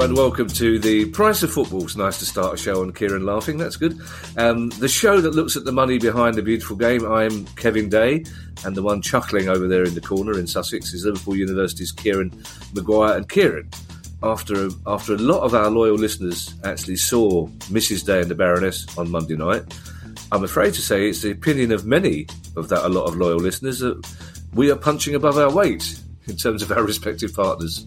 And welcome to the Price of Football. It's nice to start a show on Kieran laughing. That's good. Um, the show that looks at the money behind the beautiful game. I'm Kevin Day, and the one chuckling over there in the corner in Sussex is Liverpool University's Kieran Maguire. And Kieran, after a, after a lot of our loyal listeners actually saw Mrs. Day and the Baroness on Monday night, I'm afraid to say it's the opinion of many of that a lot of loyal listeners that we are punching above our weight in terms of our respective partners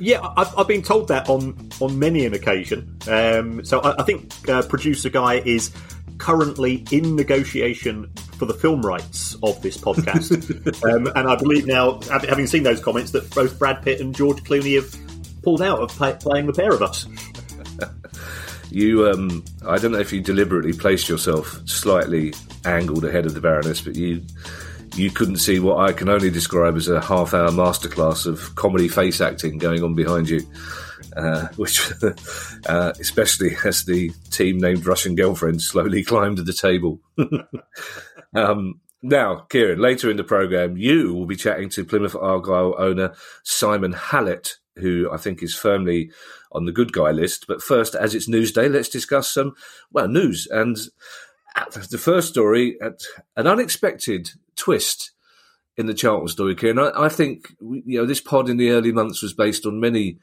yeah, I've, I've, been told that on on many an occasion. Um, so I, I think uh, producer guy is currently in negotiation for the film rights of this podcast, um, and I believe now, having seen those comments, that both Brad Pitt and George Clooney have pulled out of play, playing the pair of us. you, um, I don't know if you deliberately placed yourself slightly angled ahead of the Baroness, but you you couldn't see what I can only describe as a half hour masterclass of comedy face acting going on behind you. Uh, which, uh, especially as the team named Russian Girlfriend slowly climbed to the table. um, now, Kieran, later in the programme, you will be chatting to Plymouth Argyle owner Simon Hallett, who I think is firmly on the good guy list. But first, as it's news day, let's discuss some, well, news. And the first story, an unexpected twist in the Charlton story, Kieran. I, I, think you know this pod in the early months was based on many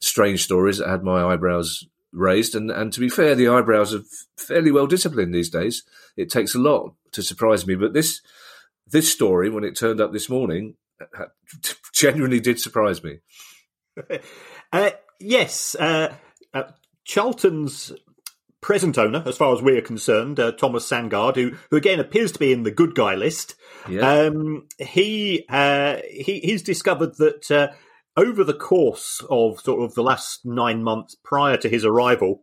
strange stories that had my eyebrows raised, and and to be fair, the eyebrows are fairly well disciplined these days. It takes a lot to surprise me, but this this story, when it turned up this morning, genuinely did surprise me. Uh, yes, uh, uh, Charlton's present owner, as far as we're concerned, uh, Thomas Sandgaard, who who again appears to be in the good guy list. Yeah. Um, he uh, he he's discovered that uh, over the course of sort of the last nine months prior to his arrival,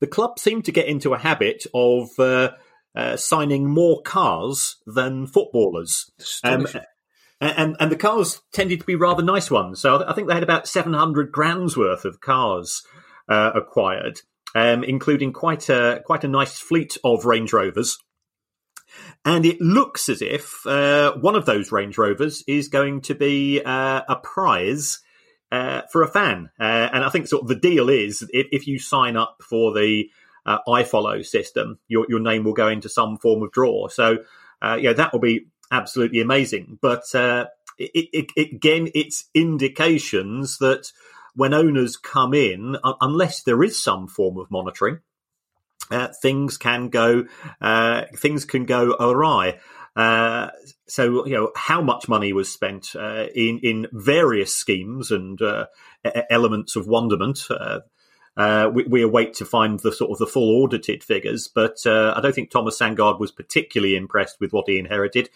the club seemed to get into a habit of uh, uh, signing more cars than footballers. Um, and and the cars tended to be rather nice ones. So I think they had about seven hundred grand's worth of cars uh, acquired um, including quite a quite a nice fleet of Range Rovers. And it looks as if uh, one of those Range Rovers is going to be uh, a prize uh, for a fan. Uh, and I think sort of the deal is if, if you sign up for the uh, iFollow system, your, your name will go into some form of draw. So, uh, yeah, that will be absolutely amazing. But it, it, it, again, it's indications that when owners come in, uh, unless there is some form of monitoring, uh, things can go uh, things can go awry. Uh, so you know how much money was spent uh, in in various schemes and uh, elements of wonderment. We, we, await to find the sort of the full audited figures, but I don't think Thomas Sandgaard was particularly impressed with what he inherited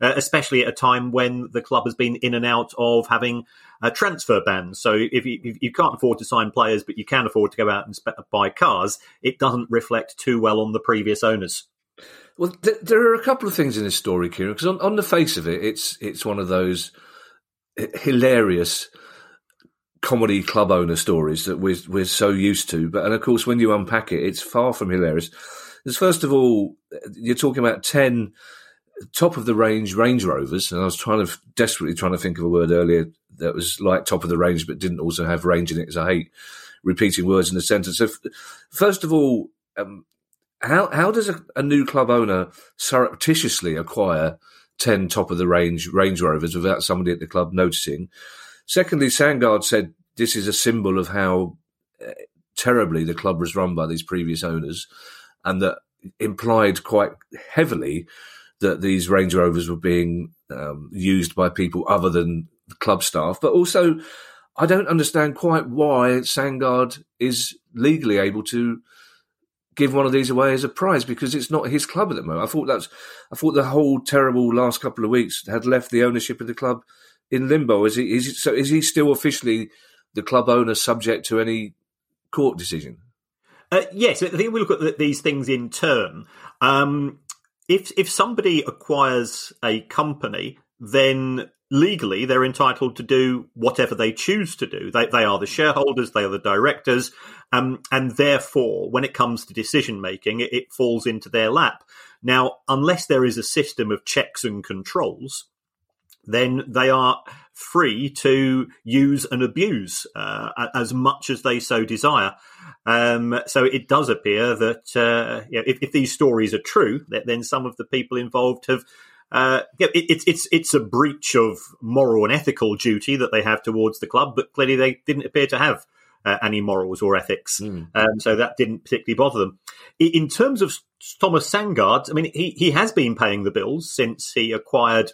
uh, especially at a time when the club has been in and out of having uh, transfer bans. So if you, if you, can't afford to sign players, but you can afford to go out and sp- buy cars, it doesn't reflect too well on the previous owners. Well, th- there are a couple of things in this story, Kieran, because on, on the face of it, it's it's one of those hilarious comedy club owner stories that we're we're so used to. But and of course, when you unpack it, it's far from hilarious. Because first of all, you're talking about ten top of the range Range Rovers, and I was trying to desperately trying to think of a word earlier that was like top of the range, but didn't also have range in it, because I hate repeating words in a sentence. So, first of all, um, how how does a, a, new club owner surreptitiously acquire ten top of the range Range Rovers without somebody at the club noticing? Secondly, Sandgaard said this is a symbol of how uh, terribly the club was run by these previous owners, and that implied quite heavily that these Range Rovers were being um, used by people other than club staff. But also, I don't understand quite why Sandgaard is legally able to give one of these away as a prize because it's not his club at the moment. I thought that's, I thought the whole terrible last couple of weeks had left the ownership of the club in limbo. Is he, is so is he still officially the club owner subject to any court decision? Uh, yes, I think we look at these things in turn. Um, if if somebody acquires a company, then legally they're entitled to do whatever they choose to do. They they are the shareholders, they are the directors, um, and therefore, when it comes to decision making, it, it falls into their lap. Now, unless there is a system of checks and controls, then they are free to use and abuse uh, as much as they so desire. Um, so it does appear that uh, you know, if, if, these stories are true, then some of the people involved have. Uh, it, it's it's it's a breach of moral and ethical duty that they have towards the club, but clearly they didn't appear to have uh, any morals or ethics, mm. um, so that didn't particularly bother them. In terms of Thomas Sandgaard, I mean, he he has been paying the bills since he acquired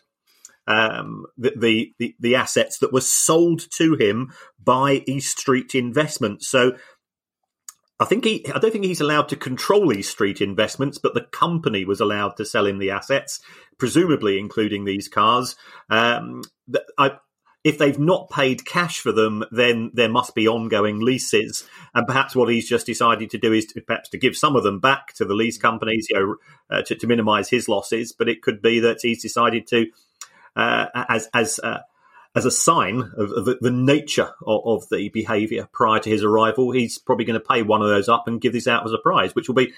um, the, the, the assets that were sold to him by East Street Investments. So I think he, I don't think he's allowed to control East Street Investments, but the company was allowed to sell him the assets, presumably including these cars. Um, I, if they've not paid cash for them, then there must be ongoing leases. And perhaps what he's just decided to do is to, perhaps to give some of them back to the lease companies, you know, uh, to, to minimise his losses. But it could be that he's decided to as as uh, as a sign of, of the nature of, of the behaviour prior to his arrival. He's probably going to pay one of those up and give this out as a prize, which will be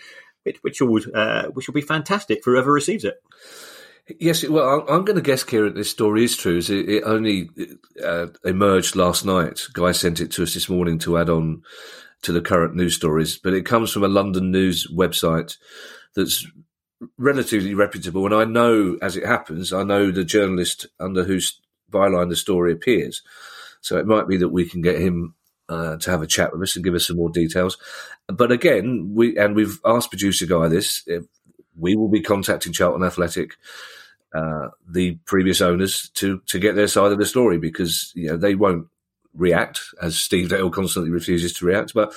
which, will uh, which will be fantastic for whoever receives it. Yes, well, I'm going to guess, Kieran, this story is true. It, it only uh, emerged last night. Guy sent it to us this morning to add on to the current news stories, but it comes from a London news website that's relatively reputable. And I know, as it happens, I know the journalist under whose byline the story appears. So it might be that we can get him uh, to have a chat with us and give us some more details. But again, we and we've asked producer guy this. We will be contacting Charlton Athletic, uh, the previous owners, to to get their side of the story because you know they won't react as Steve Dale constantly refuses to react. But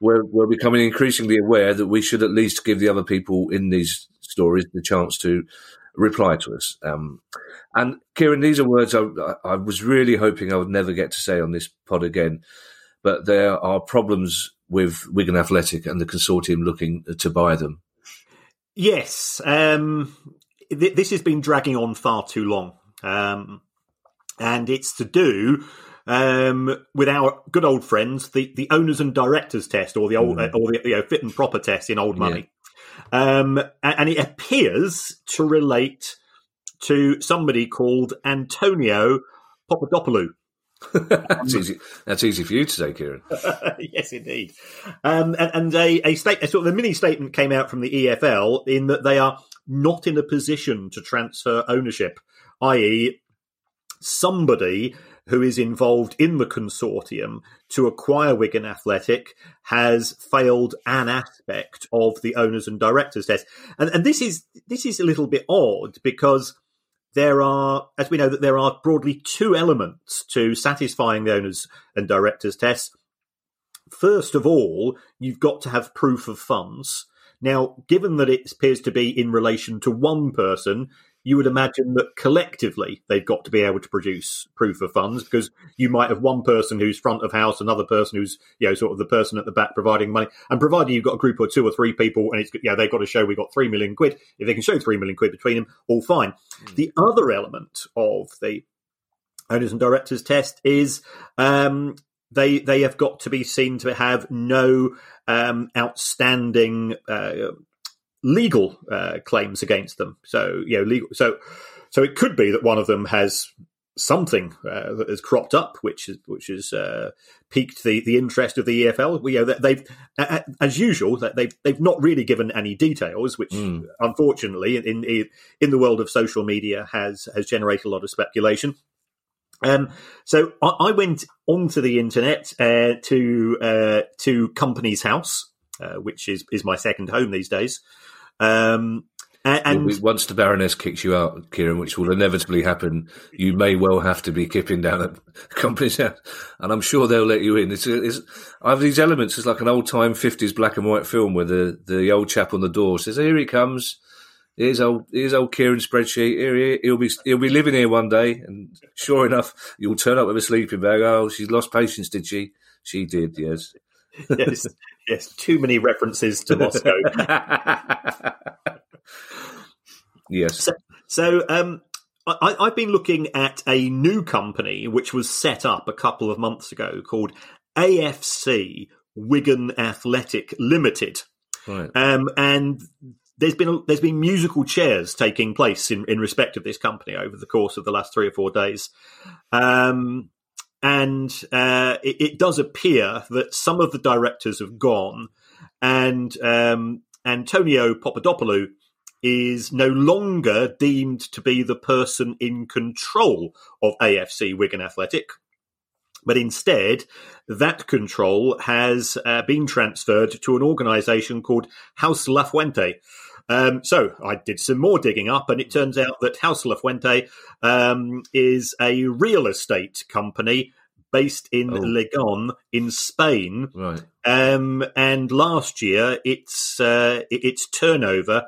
we're, we're becoming increasingly aware that we should at least give the other people in these stories the chance to reply to us. Um, and Kieran, these are words I, I, was really hoping I would never get to say on this pod again. But there are problems with Wigan Athletic and the consortium looking to buy them. Yes, um, th- this has been dragging on far too long, um, and it's to do um, with our good old friends, the, the owners and directors test, or the old, mm. or the you know, fit and proper test in old money. Yeah. Um, and, and, it appears to relate to somebody called Antonio Papadopoulou. that's easy. That's easy for you to say, Kieran. yes, indeed. Um, and, and a, a state, a sort of a mini statement came out from the EFL in that they are not in a position to transfer ownership, i.e., somebody who is involved in the consortium to acquire Wigan Athletic has failed an aspect of the owners and directors test. And, and this is this is a little bit odd because there are, as we know, that there are broadly two elements to satisfying the owners and directors test. First of all, you've got to have proof of funds. Now, given that it appears to be in relation to one person, you would imagine that collectively they've got to be able to produce proof of funds because you might have one person who's front of house, another person who's you know sort of the person at the back providing money, and providing you've got a group of two or three people, and it's yeah you know, they've got to show we've got three million quid. If they can show three million quid between them, all fine. Mm. The other element of the owners and directors test is um, they they have got to be seen to have no um, outstanding uh, legal uh, claims against them. So you know, legal. So so it could be that one of them has something uh, that has cropped up, which is which has uh, piqued the, the interest of the EFL. We, you know, they've as usual they've they've not really given any details, which mm. unfortunately in, in in the world of social media has has generated a lot of speculation. Um, so I, I, went onto the internet uh, to uh, to Companies House, uh, which is is my second home these days, um, and, once the Baroness kicks you out, Kieran, which will inevitably happen, you may well have to be kipping down at Companies House, and I'm sure they'll let you in. It's, it's I have these elements. It's like an old time '50s black and white film where the, the old chap on the door says, "Here he comes." Here's old, here's old Kieran's spreadsheet. Here he, he'll be, he'll be living here one day, and sure enough, you'll turn up with a sleeping bag. Oh, she's lost patience, did she? She did, yes. yes, yes. Too many references to Moscow. yes. So, so um, I, have been looking at a new company which was set up a couple of months ago called AFC Wigan Athletic Limited. Right. Um, and there's been there's been musical chairs taking place in, in respect of this company over the course of the last three or four days, um, and uh, it, it, does appear that some of the directors have gone, and um, Antonio Papadopoulou is no longer deemed to be the person in control of AFC Wigan Athletic. But instead, that control has uh, been transferred to an organisation called House La Fuente. Um, so I did some more digging up, and it turns out that House La Fuente um, is a real estate company based in oh. Legon in Spain. Right. Um, and last year, its uh, its turnover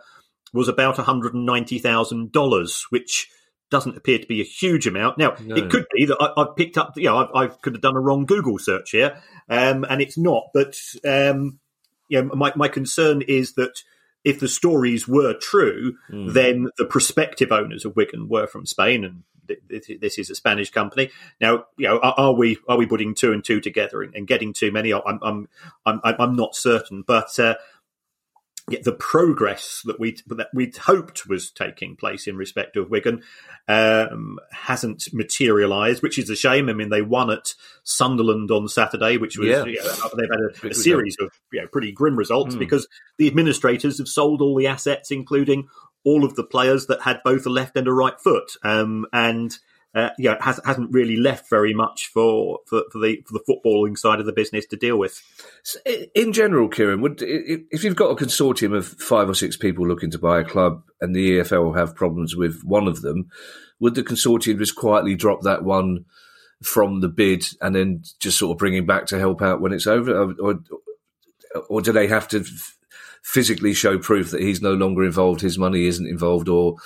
was about one hundred and ninety thousand dollars, which doesn't appear to be a huge amount. Now, no. it could be that I, have picked up, you know, I, I, could have done a wrong Google search here, um, and it's not. But um, you know, my, my concern is that if the stories were true, mm. then the prospective owners of Wigan were from Spain, and this is a Spanish company. Now, you know, are, we are we putting two and two together and, and getting too many? I'm I'm I'm, I'm not certain, but uh, the progress that we that we'd hoped was taking place in respect of Wigan um, hasn't materialised, which is a shame. I mean, they won at Sunderland on Saturday, which was yeah. you know, they've had a, a series of you know, pretty grim results mm. because the administrators have sold all the assets, including all of the players that had both a left and a right foot, um, and uh, yeah, has, hasn't really left very much for, for, for, the for the footballing side of the business to deal with. In general, Kieran, would if you've got a consortium of five or six people looking to buy a club, and the EFL will have problems with one of them, would the consortium just quietly drop that one from the bid and then just sort of bring him back to help out when it's over, or, or do they have to physically show proof that he's no longer involved, his money isn't involved, or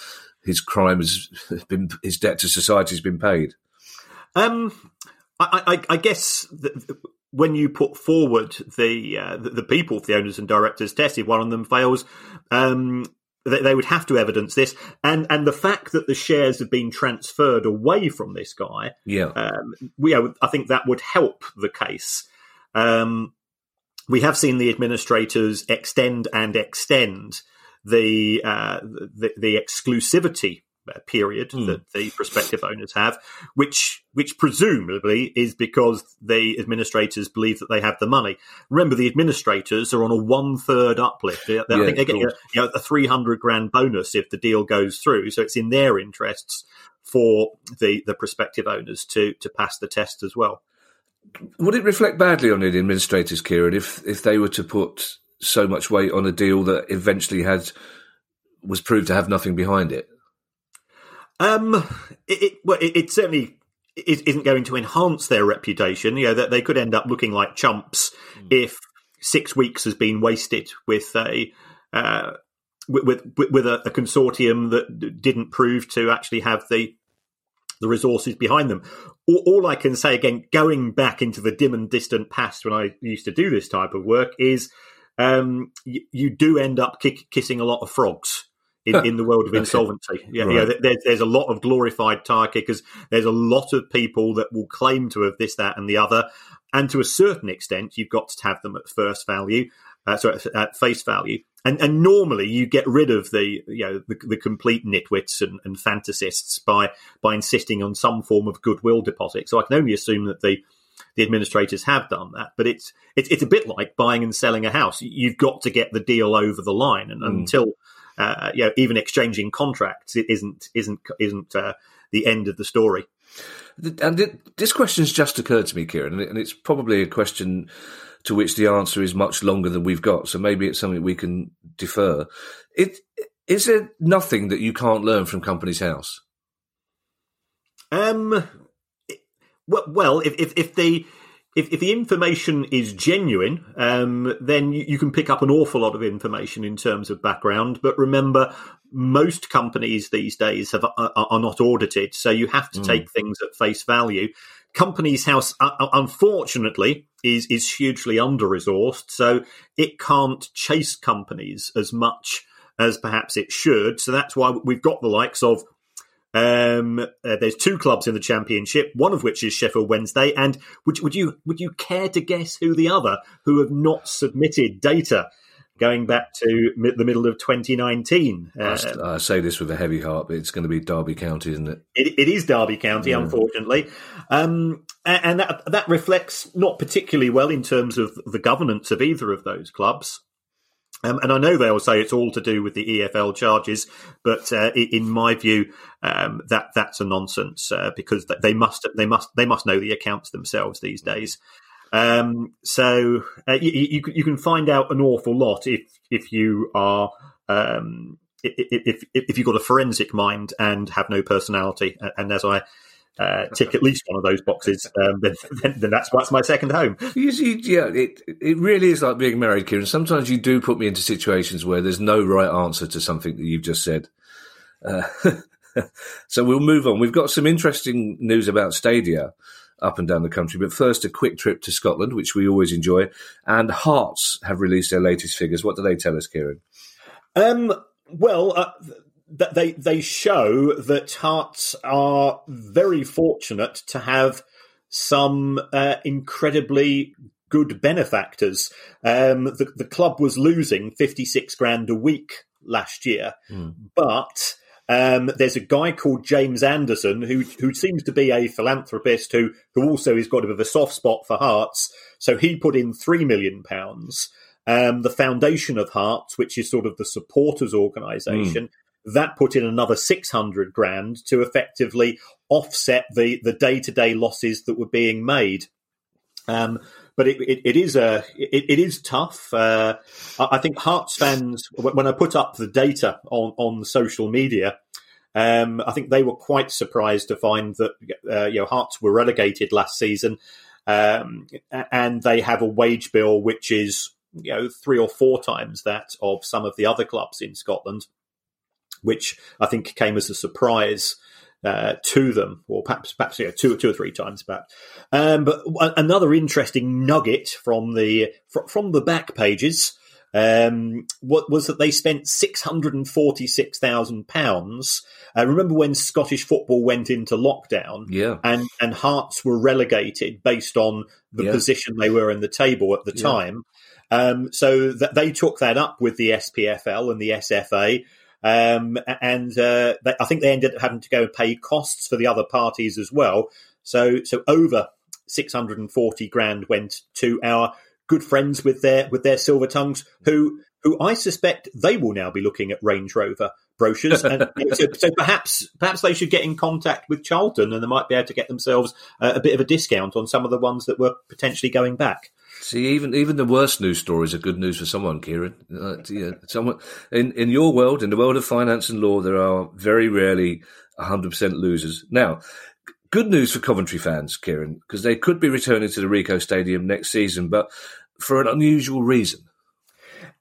his crime has been his debt to society has been paid? Um, I, I, I guess when you put forward the, uh, the, the people, the owners and directors test, if one of them fails, um, they, they, would have to evidence this, and and the fact that the shares have been transferred away from this guy, yeah, um, we, I think that would help the case. Um, we have seen the administrators extend and extend the uh, the, the, exclusivity period mm. that the prospective owners have, which which presumably is because the administrators believe that they have the money. Remember, the administrators are on a one third uplift. I yeah, think they're getting a, you know, a three hundred grand bonus if the deal goes through. So it's in their interests for the the prospective owners to to pass the test as well. Would it reflect badly on the administrators, Kieran, if if they were to put so much weight on a deal that eventually had was proved to have nothing behind it? Um, it, it well, it, it certainly isn't going to enhance their reputation. You know that they could end up looking like chumps mm. if six weeks has been wasted with a uh, with, with, with a, a, consortium that didn't prove to actually have the the resources behind them. All, all, I can say again, going back into the dim and distant past when I used to do this type of work, is um, you, you, do end up kick, kissing a lot of frogs. In, in the world of insolvency, yeah, right. there's, there's a lot of glorified tire kickers. There's a lot of people that will claim to have this, that, and the other, and to a certain extent, you've got to have them at first value, uh, sorry, at face value. And, and normally you get rid of the you know the, the complete nitwits and, and fantasists by by insisting on some form of goodwill deposit. So I can only assume that the the administrators have done that. But it's it's it's a bit like buying and selling a house. You've got to get the deal over the line, and mm. until uh, you know even exchanging contracts, it isn't isn't isn't uh, the end of the story. And this question's just occurred to me, Kieran, and it's probably a question to which the answer is much longer than we've got. So maybe it's something we can defer. It is there nothing that you can't learn from Companies House? Um, well, if if, if the if, if the information is genuine, um, then you, you, can pick up an awful lot of information in terms of background. But remember, most companies these days have, are, are not audited, so you have to mm. take things at face value. Companies House, uh, uh, unfortunately, is is hugely under resourced, so it can't chase companies as much as perhaps it should. So that's why we've got the likes of um, uh, there's two clubs in the championship, one of which is Sheffield Wednesday. And would would you would you care to guess who the other who have not submitted data? going back to the middle of 2019. Uh, I, say this with a heavy heart, but it's going to be Derby County, isn't it? It, it is Derby County, yeah. unfortunately. Um, and that, that reflects not particularly well in terms of the governance of either of those clubs. Um, and I know they'll say it's all to do with the EFL charges, but uh, in my view, um, that that's a nonsense uh, because they must they must they must know the accounts themselves these days. Um, so uh, you, you, you, can find out an awful lot if if you are um, if, if, if you've got a forensic mind and have no personality. And as I uh, tick at least one of those boxes, um, then, then, then, that's that's my second home. You see, yeah, it it really is like being married, Kieran. Sometimes you do put me into situations where there's no right answer to something that you've just said. Uh, so we'll move on. We've got some interesting news about Stadia up and down the country. But first, a quick trip to Scotland, which we always enjoy. And Hearts have released their latest figures. What do they tell us, Kieran? Um, well, uh, they they show that Hearts are very fortunate to have some uh, incredibly good benefactors. Um, the, the club was losing fifty six grand a week last year, mm. but um, there's a guy called James Anderson who who seems to be a philanthropist who who also has got a bit of a soft spot for Hearts. So he put in three million pounds. Um, the Foundation of Hearts, which is sort of the supporters organisation, mm. That put in another six hundred grand to effectively offset the the day to day losses that were being made. Um, but it, it, it is a it, it is tough. Uh, I think Hearts fans, when I put up the data on on social media, um, I think they were quite surprised to find that uh, you know Hearts were relegated last season, um, and they have a wage bill which is you know three or four times that of some of the other clubs in Scotland, which I think came as a surprise uh, to them, or perhaps perhaps yeah, two two or three times back. Um, but another interesting nugget from the from the back pages um, what was that they spent six hundred and forty six thousand uh, pounds. Remember when Scottish football went into lockdown? Yeah, and and Hearts were relegated based on the yeah. position they were in the table at the yeah. time. Um, so that they took that up with the SPFL and the SFA. Um, and uh, they, I think they ended up having to go and pay costs for the other parties as well. So, so over 640 grand went to our good friends with their with their silver tongues who who I suspect they will now be looking at Range Rover brochures. And so, so, perhaps perhaps they should get in contact with Charlton and they might be able to get themselves a, a bit of a discount on some of the ones that were potentially going back. See, even even the worst news stories are good news for someone, Kieran. Uh, yeah, someone in in your world, in the world of finance and law, there are very rarely hundred percent losers. Now, good news for Coventry fans, Kieran, because they could be returning to the Ricoh Stadium next season, but for an unusual reason.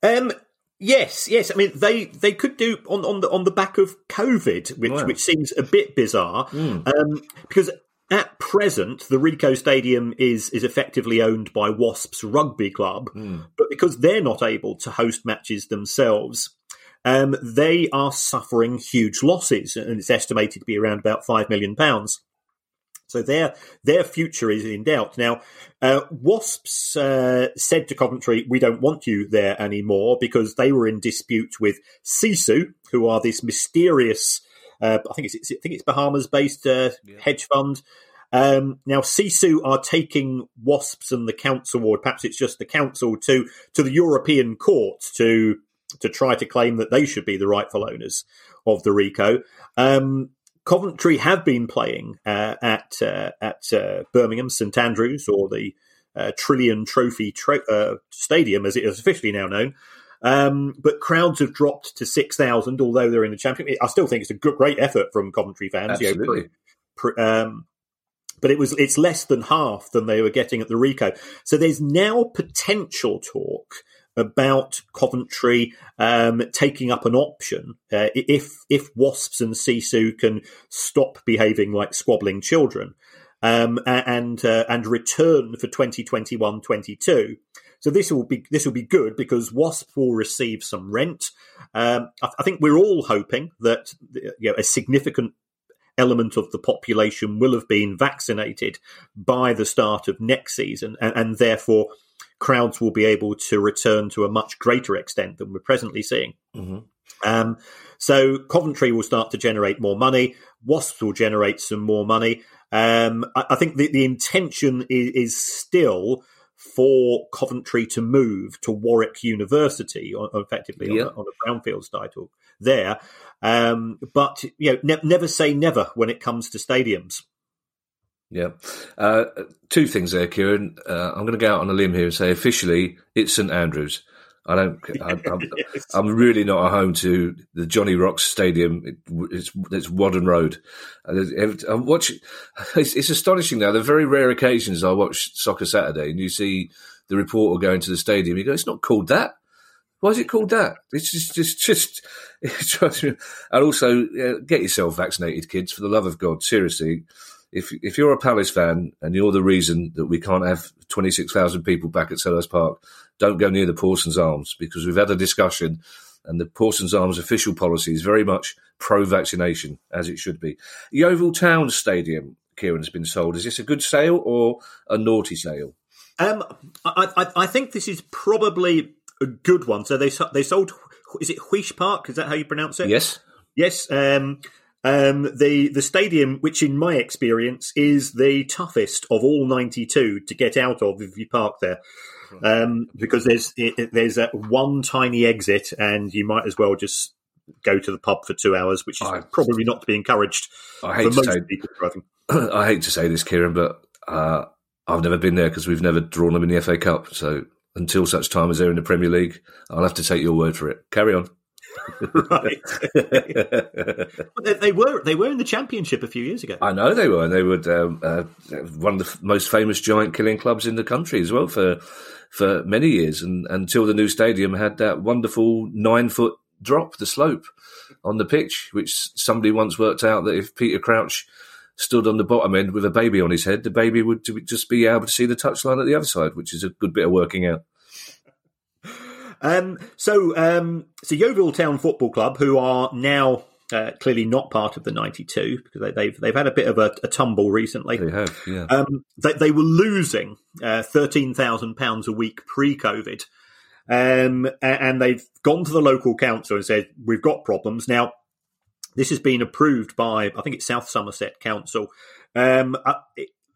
Um, yes, yes. I mean, they they could do on on the on the back of COVID, which wow. which seems a bit bizarre, mm. um, because at present, the Ricoh Stadium is is effectively owned by Wasps Rugby Club, mm. but because they're not able to host matches themselves, um, they are suffering huge losses, and it's estimated to be around about five million pounds. So their their future is in doubt now. Uh, Wasps uh, said to Coventry, "We don't want you there anymore," because they were in dispute with Sisu, who are this mysterious I think it's, I think it's Bahamas based uh, yeah. hedge fund. Um, now, Sisu are taking Wasps and the council, or perhaps it's just the council, to to the European court to to try to claim that they should be the rightful owners of the Ricoh. Um, Coventry have been playing uh, at uh, at uh, Birmingham St Andrews or the uh, Trillion Trophy uh, Stadium, as it is officially now known. Um, but crowds have dropped to 6,000, although they're in the championship. I still think it's a good, great effort from Coventry fans. Absolutely. You know, um, but it was it's less than half than they were getting at the Ricoh. So there's now potential talk about Coventry um, taking up an option uh, if if Wasps and Sisu can stop behaving like squabbling children um, and uh, and return for 2021-22. So this will be this will be good because Wasp will receive some rent. Um, I, I, think we're all hoping that you know, a significant element of the population will have been vaccinated by the start of next season, and, and therefore crowds will be able to return to a much greater extent than we're presently seeing. Mm-hmm. Um, so Coventry will start to generate more money. Wasps will generate some more money. Um, I, I, think the, the intention is, is, still for Coventry to move to Warwick University, effectively yeah. on, on, a brownfield site there. Um, but you know, ne- never say never when it comes to stadiums. Yeah. Uh, two things there, Kieran. Uh, I'm going to go out on a limb here and say officially it's St Andrews. I don't. I, am yes. Really not at home to the Jonny-Rocks Stadium. It, it's it's Whaddon Road. I watch. It's, it's, astonishing now. The very rare occasions I watch Soccer Saturday, and you see the reporter going to the stadium. You go, "It's not called that. Why is it called that? It's just just just." It's, and also, uh, get yourself vaccinated, kids. For the love of God, seriously if if you're a Palace fan and you're the reason that we can't have 26,000 people back at Selhurst Park, don't go near the Pawson's Arms because we've had a discussion and the Pawson's Arms official policy is very much pro-vaccination as it should be. Yeovil Town Stadium, Kieran, has been sold. Is this a good sale or a naughty sale? Um, I, I, I think this is probably a good one. So they they sold. Is it Huish Park? Is that how you pronounce it? Yes. Yes. Um, um, the the stadium, which in my experience is the toughest of all 92 to get out of if you park there, um, because there's it, there's a one tiny exit, and you might as well just go to the pub for two hours, which is I, probably not to be encouraged. I hate to say, I hate to say this, Kieran, but uh, I've never been there because we've never drawn them in the FA Cup. So until such time as they're in the Premier League, I'll have to take your word for it. Carry on right. they, they, were they were in the championship a few years ago. I know they were. and They were um, uh, one of the most famous giant killing clubs in the country as well for for many years, and until the new stadium had that wonderful nine foot drop, the slope on the pitch, which somebody once worked out that if Peter Crouch stood on the bottom end with a baby on his head, the baby would just be able to see the touchline at the other side, which is a good bit of working out. Um, so, um, so Yeovil Town Football Club, who are now uh, clearly not part of the 92 because they, have they've, they've had a bit of a, a tumble recently. They have, yeah. Um, they, they, were losing uh, £13,000 a week pre-COVID. Um, and they've gone to the local council and said, we've got problems. Now, this has been approved by, I think it's South Somerset Council. Um, uh,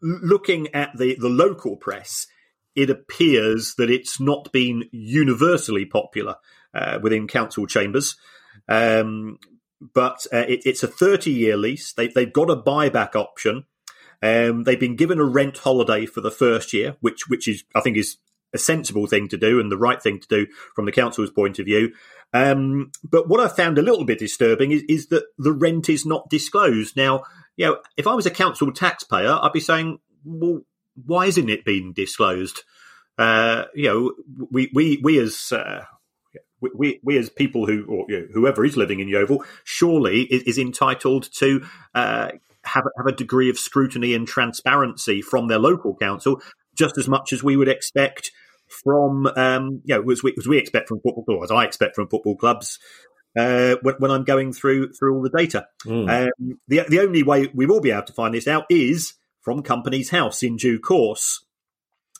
looking at the, the local press, it appears that it's not been universally popular uh, within council chambers. Um, but uh, it, it's a 30 year lease. They, have got a buyback option. Um, they've been given a rent holiday for the first year, which which is I think is a sensible thing to do and the right thing to do from the council's point of view. Um, but what I found a little bit disturbing is, is that the rent is not disclosed. Now, you know, if I was a council taxpayer, I'd be saying, well, why isn't it being disclosed? Uh, you know, we we we as uh, we, we as people who or you know, whoever is living in Yeovil surely is, is entitled to uh, have have a degree of scrutiny and transparency from their local council, just as much as we would expect from um, you know as we, as we expect from football clubs, as I expect from football clubs. Uh, when, when, I'm going through through all the data, mm. um, the the only way we will be able to find this out is from Companies House in due course.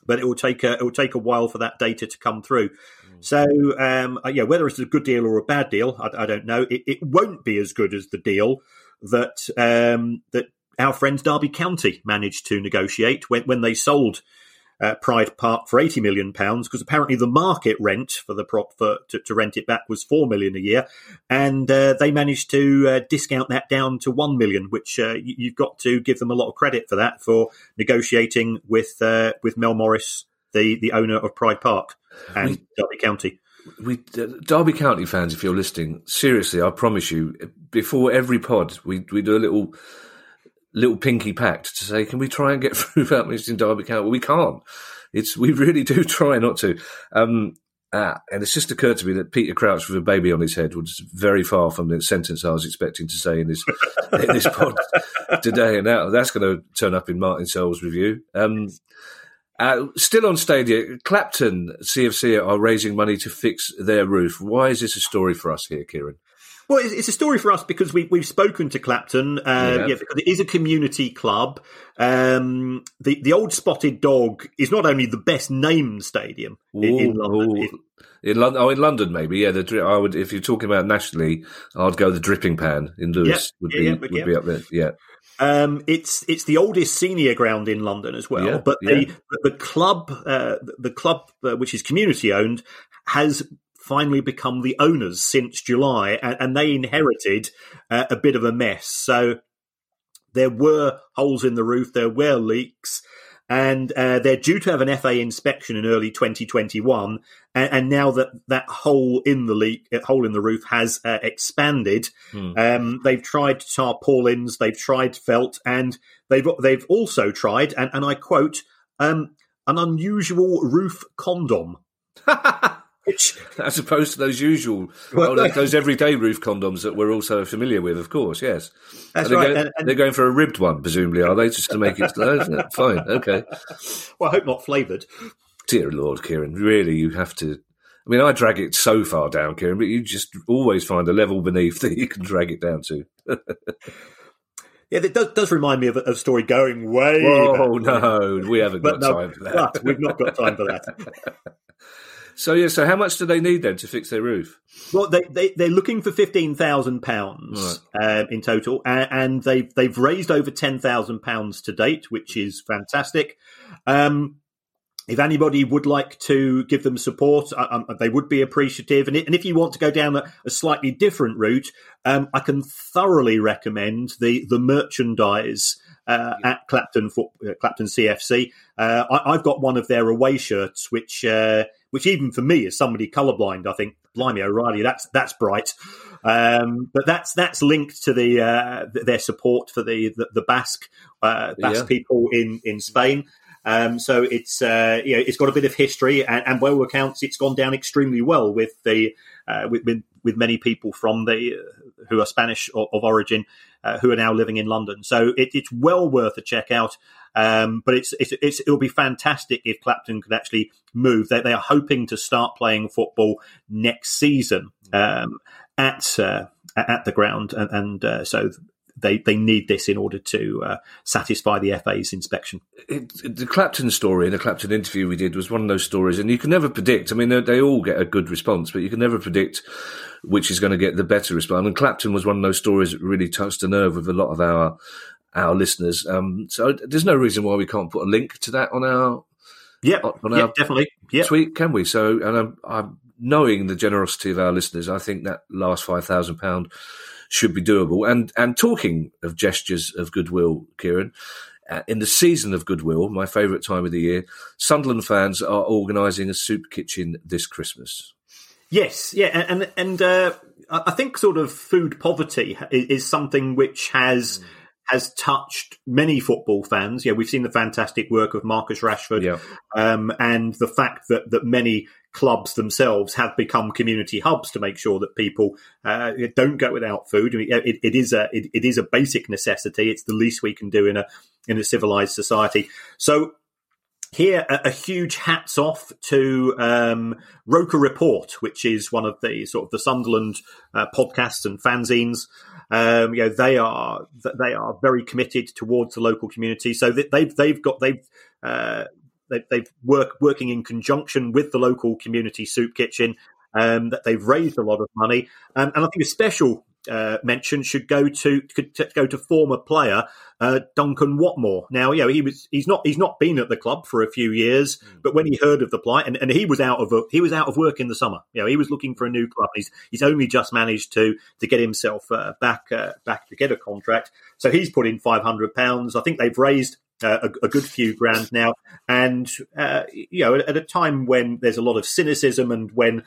But it will take a it will take a while for that data to come through. Mm. So um, uh, yeah, whether it's a good deal or a bad deal, I, I don't know. It, it, won't be as good as the deal that um, that our friends Derby County managed to negotiate when when they sold uh, Pride Park for eighty million pounds because apparently the market rent for the prop for to, to, rent it back was four million a year, and uh, they managed to uh, discount that down to one million, which uh, you, have got to give them a lot of credit for that for negotiating with uh, with Mel Morris, the the owner of Pride Park and we, Derby County. We uh, Derby County fans, if you're listening, seriously, I promise you, before every pod, we we do a little little pinky pact to say, can we try and get through without mentioning Derby County? Well, we can't. It's we really do try not to. Um, uh, and it's just occurred to me that Peter Crouch with a baby on his head was very far from the sentence I was expecting to say in this in this pod today. And now that's going to turn up in Martin Sell's review. Um, uh, still on Stadia, Clapton CFC are raising money to fix their roof. Why is this a story for us here, Kieran? Well, it's, it's, a story for us because we, we've spoken to Clapton. Uh, yeah. yeah. because it is a community club. Um, the the old Spotted Dog is not only the best named stadium ooh, in, in, London. It, in London, oh, in London, maybe. Yeah, the I would if you're talking about nationally, I'd go the Dripping Pan in Lewes would be would be up there. Yeah. Um, it's it's the oldest senior ground in London as well, yeah, but the the club uh, the club uh, which is community owned has finally become the owners since July, and, and they inherited uh, a bit of a mess. So there were holes in the roof, there were leaks, and uh, they're due to have an FA inspection in early 2021. And, and, now that that hole in the leak, uh, hole in the roof has uh, expanded, hmm. um, they've tried tarpaulins, they've tried felt, and they've they've also tried, and, and I quote, um, an unusual roof condom. Which, as opposed to those usual, well, oh, those everyday roof condoms that we're also familiar with, of course. Yes, that's right. Go, and, and, they're going for a ribbed one, presumably, are they, just to make it? Fine, okay. Well, I hope not flavoured. Dear Lord, Kieran, really, you have to. I mean, I drag it so far down, Kieran, but you just always find a level beneath that you can drag it down to. Yeah, it does, does remind me of a, of story going way. Oh no, we haven't got no, time for that. We've not got time for that. So yeah, so how much do they need then to fix their roof? Well, they, they they're looking for fifteen thousand right. pounds uh, in total, and, and, they've they've raised over ten thousand pounds to date, which is fantastic. Um, if anybody would like to give them support, uh, they would be appreciative. And, if you want to go down a, a slightly different route, um, I can thoroughly recommend the the merchandise uh, yeah. at Clapton uh, Clapton CFC. Uh, I, have got one of their away shirts, which uh, which even for me, as somebody colourblind, I think, blimey O'Reilly, that's that's bright. Um, but that's that's linked to the uh, their support for the the, the Basque uh, Basque yeah. people in in Spain. Um, so it's uh, you know it's got a bit of history, and, and by all accounts, it's gone down extremely well with the uh, with, with, with many people from the who are Spanish of, of origin uh, who are now living in London. So it, it's well worth a check out. Um, but it's, it's, it's, it'll be fantastic if Clapton could actually move. They, they are hoping to start playing football next season um, at uh, at the ground, and, and uh, so they they need this in order to uh, satisfy the FA's inspection. It, it, the Clapton story, and the Clapton interview we did, was one of those stories, and you can never predict. I mean, they, they all get a good response, but you can never predict which is going to get the better response. And Clapton was one of those stories that really touched a nerve with a lot of our our listeners. Um, so there's no reason why we can't put a link to that on our yeah on our yep, definitely yeah tweet, can we? So and I'm, I'm knowing the generosity of our listeners, I think that last five thousand pound should be doable. And and talking of gestures of goodwill, Kieran. Uh, in the season of goodwill, my favourite time of the year, Sunderland fans are organising a soup kitchen this Christmas. Yes, yeah, and and uh, I think sort of food poverty is, something which has. Mm has touched many football fans. Yeah, we've seen the fantastic work of Marcus Rashford, yeah. um, and the fact that that many clubs themselves have become community hubs to make sure that people uh, don't go without food. I mean, it, it is a it, it is a basic necessity. It's the least we can do in a in a civilized society. So here, a, a, huge hats off to um, Roker Report, which is one of the sort of the Sunderland uh, podcasts and fanzines. Um, you know, they are they are very committed towards the local community. So they've they've got they've uh, they, they've work working in conjunction with the local community soup kitchen. Um, that they've raised a lot of money, um, and I think a special uh, mention should go to, to go to former player uh, Duncan Watmore. Now, you know, he was he's not he's not been at the club for a few years, mm. but when he heard of the plight, and, and he was out of he was out of work in the summer. You know, he was looking for a new club. He's he's only just managed to to get himself uh, back uh, back to get a contract. So he's put in five hundred pounds. I think they've raised uh, a, a, good few grand now. And, uh, you know, at a time when there's a lot of cynicism and when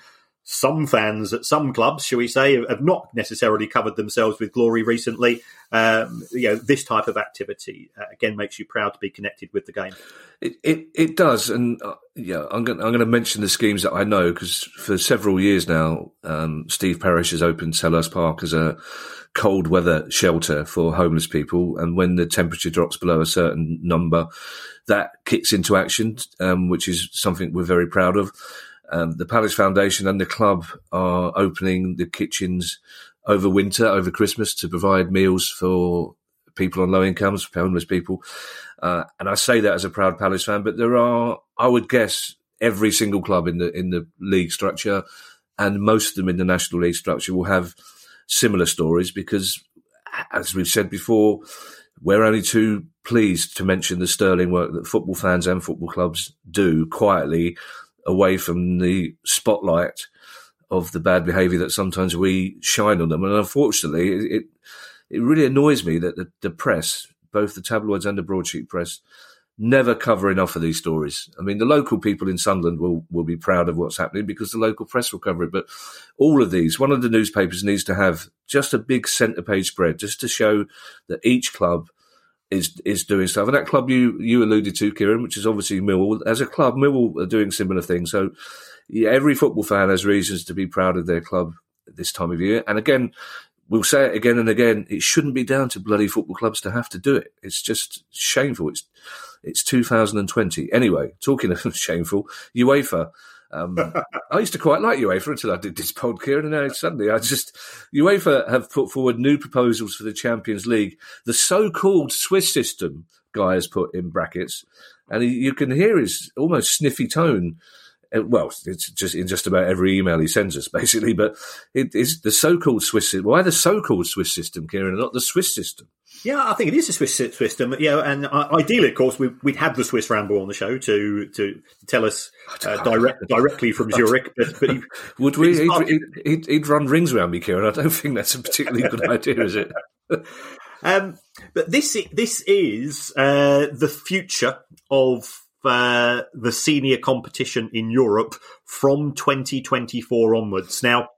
some fans at some clubs, shall we say, have not necessarily covered themselves with glory recently. Um, you know, this type of activity uh, again makes you proud to be connected with the game. It it, it does, and uh, yeah, I'm going I'm going to mention the schemes that I know because for several years now, um, Steve Parish has opened Selhurst Park as a cold weather shelter for homeless people, and when the temperature drops below a certain number, that kicks into action, um, which is something we're very proud of. Um, the Palace Foundation and the club are opening the kitchens over winter, over Christmas, to provide meals for people on low incomes, for homeless people. Uh, and I say that as a proud Palace fan, but there are, I would guess, every single club in the in the league structure, and most of them in the National League structure will have similar stories because, as we've said before, we're only too pleased to mention the sterling work that football fans and football clubs do quietly away from the spotlight of the bad behaviour that sometimes we shine on them. And unfortunately, it it really annoys me that the, the press, both the tabloids and the broadsheet press, never cover enough of these stories. I mean, the local people in Sunderland will, will be proud of what's happening because the local press will cover it. But all of these, one of the newspapers needs to have just a big centre page spread just to show that each club is is doing stuff. And that club you you alluded to, Kieran, which is obviously Millwall, as a club, Millwall are doing similar things. So yeah, every football fan has reasons to be proud of their club this time of year. And again, we'll say it again and again. It shouldn't be down to bloody football clubs to have to do it. It's just shameful. It's it's 2020. Anyway, talking of shameful, UEFA. Um, I used to quite like UEFA until I did this podcast, and now suddenly I just UEFA have put forward new proposals for the Champions League. The so-called Swiss system, guy has put in brackets, and you can hear his almost sniffy tone well, it's just in just about every email he sends us, basically. But it is the so-called Swiss. Why the so-called Swiss system, Kieran, and not the Swiss system? Yeah, I think it is a Swiss system. Yeah, and uh, ideally, of course, we, would have the Swiss Ramble on the show to to tell us uh, direct, directly from Zurich. But, but he, would we? He'd, he'd, he'd, run rings around me, Kieran. I don't think that's a particularly good idea, is it? um, but this this is uh, the future of uh, the senior competition in Europe from 2024 onwards. Now,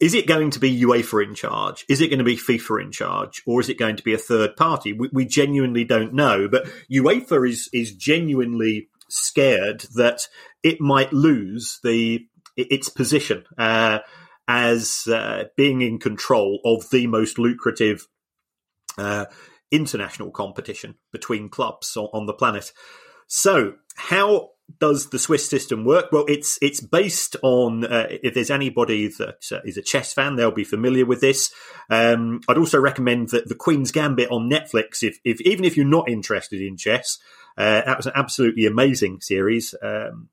is it going to be UEFA in charge? Is it going to be FIFA in charge? Or is it going to be a third party? We, we genuinely don't know. But UEFA is, is genuinely scared that it might lose the its position uh, as uh, being in control of the most lucrative uh, international competition between clubs on, on the planet. So, how does the Swiss system work? Well, it's it's based on uh, if there's anybody that uh, is a chess fan, they'll be familiar with this. Um, I'd also recommend that the Queen's Gambit on Netflix, if, if even if you're not interested in chess, uh, that was an absolutely amazing series. Um,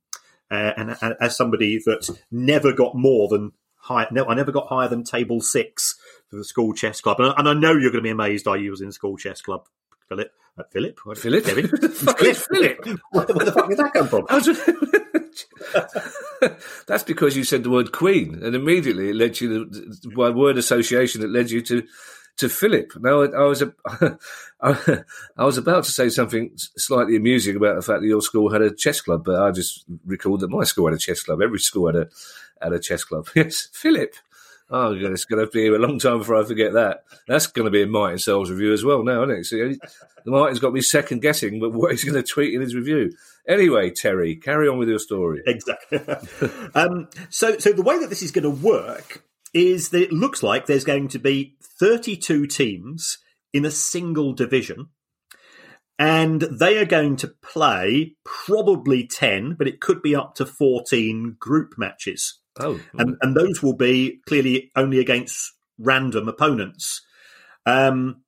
uh, and, and, as somebody that never got more than high, no, I never got higher than table six for the school chess club, and, and I know you're going to be amazed I was in school chess club, Philip. Uh, Philip? What, Philip? Kevin? Philip? Philip? Where, where the fuck did that come from? That's because you said the word Queen, and immediately it led you to by word association. It led you to to Philip. Now I, was a, I, I was about to say something slightly amusing about the fact that your school had a chess club, but I just recalled that my school had a chess club. Every school had a had a chess club. Yes, Philip. Oh, it's going to be a long time before I forget that. That's going to be in Martin Sells' review as well now, isn't it? So Martin's got me second guessing but what he's going to tweet in his review. Anyway, Terry, carry on with your story. Exactly. um, so, so the way that this is going to work is that it looks like there's going to be 32 teams in a single division. And they are going to play probably 10, but it could be up to 14 group matches. Oh, and, and those will be clearly only against random opponents. Um,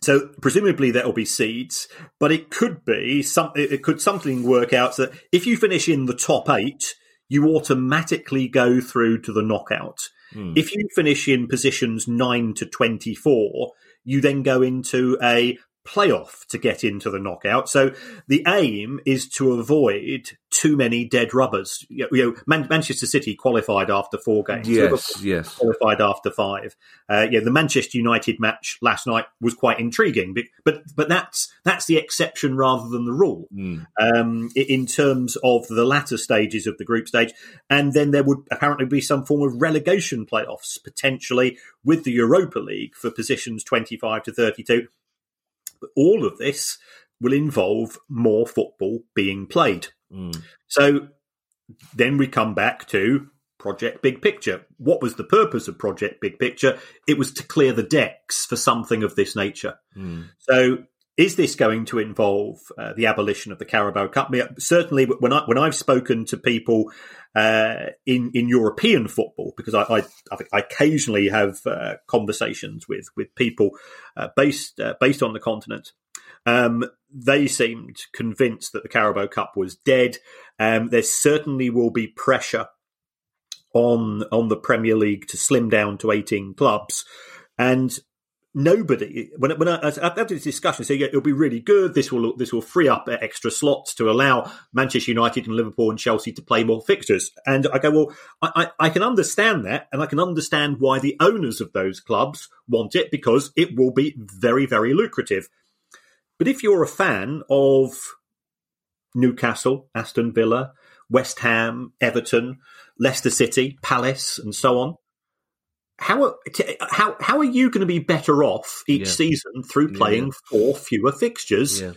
so presumably there will be seeds, but it could be some. It could something work out so that if you finish in the top eight, you automatically go through to the knockout. Hmm. If you finish in positions nine to twenty-four, you then go into a playoff to get into the knockout. So the aim is to avoid too many dead rubbers. You know, Man- Manchester City qualified after four games. Yes, Liverpool yes. Qualified after five. Uh, yeah, the Manchester United match last night was quite intriguing, but but that's that's the exception rather than the rule mm. um, in terms of the latter stages of the group stage. And then there would apparently be some form of relegation playoffs potentially with the Europa League for positions twenty five to thirty two but all of this will involve more football being played. Mm. So then we come back to Project Big Picture. What was the purpose of Project Big Picture? It was to clear the decks for something of this nature. Mm. So is this going to involve uh, the abolition of the Carabao Cup? I mean, certainly, when I when I've spoken to people uh, in in European football, because I I, I occasionally have uh, conversations with with people uh, based uh, based on the continent. Um, they seemed convinced that the Carabao Cup was dead. Um, there certainly will be pressure on on the Premier League to slim down to eighteen clubs, and nobody when when I, after this discussion say yeah, it'll be really good. This will this will free up extra slots to allow Manchester United and Liverpool and Chelsea to play more fixtures. And I go well I, I, I can understand that and I can understand why the owners of those clubs want it because it will be very very lucrative but if you're a fan of Newcastle Aston Villa West Ham Everton Leicester City Palace and so on how how how are you going to be better off each yeah. season through playing yeah. four fewer fixtures? Yeah.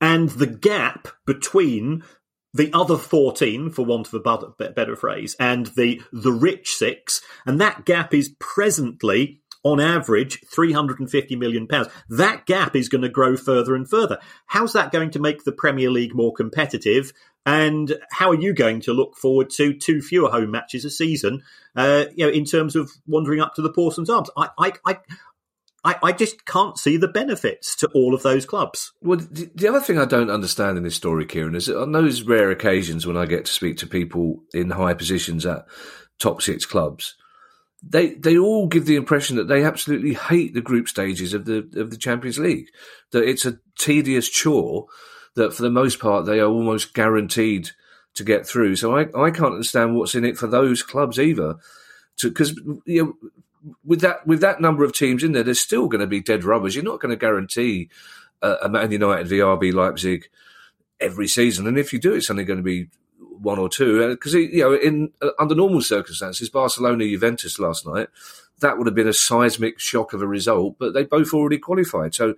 And the gap between the other 14, for want of a better phrase, and the the rich six, and that gap is presently on average 350 million pounds. That gap is going to grow further and further. How's that going to make the Premier League more competitive? And how are you going to look forward to two fewer home matches a season? Uh, you know, in terms of wandering up to the Parsons Arms, I, I, I I, I, just can't see the benefits to all of those clubs. Well, the, the, other thing I don't understand in this story, Kieran, is on those rare occasions when I get to speak to people in high positions at top six clubs, they they all give the impression that they absolutely hate the group stages of the of the Champions League. That it's a tedious chore. That for the most part they are almost guaranteed to get through. So I, I can't understand what's in it for those clubs either. Because you know, with that with that number of teams in there, there's still going to be dead rubbers. You're not going to guarantee a, Man United v RB Leipzig every season, and if you do, it's only going to be one or two because you know in uh, under normal circumstances, Barcelona Juventus last night that would have been a seismic shock of a result, but they both already qualified. So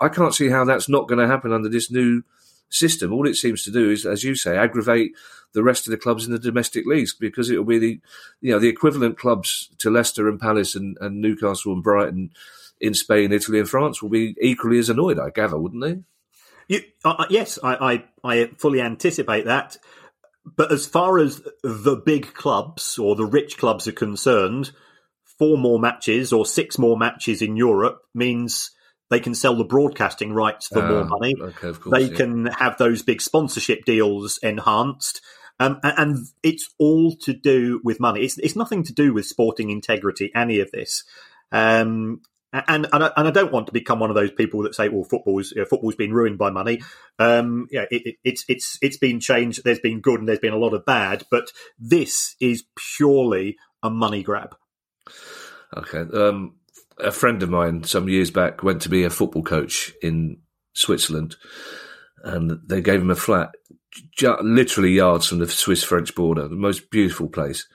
I can't see how that's not going to happen under this new system. All it seems to do is, as you say, aggravate the rest of the clubs in the domestic leagues because it will be the you know the equivalent clubs to Leicester and Palace and, and Newcastle and Brighton in Spain, Italy, and France will be equally as annoyed. I gather, wouldn't they? You, uh, uh yes, I, I, I fully anticipate that. But as far as the big clubs or the rich clubs are concerned, four more matches or six more matches in Europe means they can sell the broadcasting rights for uh, more ah, money. Okay, course, they yeah. can have those big sponsorship deals enhanced. Um, and it's all to do with money. It's, it's nothing to do with sporting integrity, any of this. Um, and and I, and I, don't want to become one of those people that say, "Well, football's you know, football's been ruined by money." Um, yeah, it, it, it's it's it's been changed. There's been good and there's been a lot of bad, but this is purely a money grab. Okay, um, a friend of mine some years back went to be a football coach in Switzerland, and they gave him a flat, literally yards from the Swiss French border, the most beautiful place,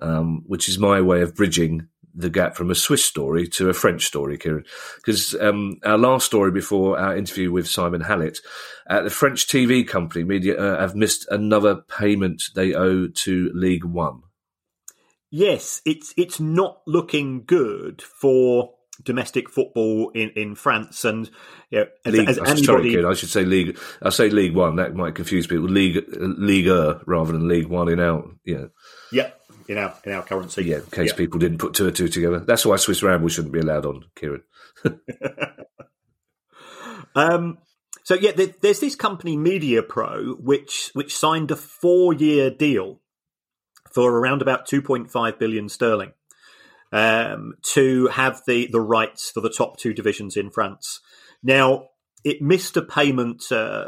um, which is my way of bridging the gap from a Swiss story to a French story, Kieran. Because um, our last story before our interview with Simon Hallett, uh, the French TV company media uh, have missed another payment they owe to League One. Yes, it's it's not looking good for domestic football in, in France and you know, as, league, as anybody, sorry, kid, I should say league. I say League One. That might confuse people. League Liga rather than League One in yeah. Yeah, in our in our currency. Yeah, in case yeah. people didn't put two and two together. That's why Swiss Ramble shouldn't be allowed on, Kieran. um. So yeah, there, there's this company Mediapro which which signed a four year deal for around about 2.5 billion sterling um, to have the the rights for the top two divisions in France. Now it missed a payment uh,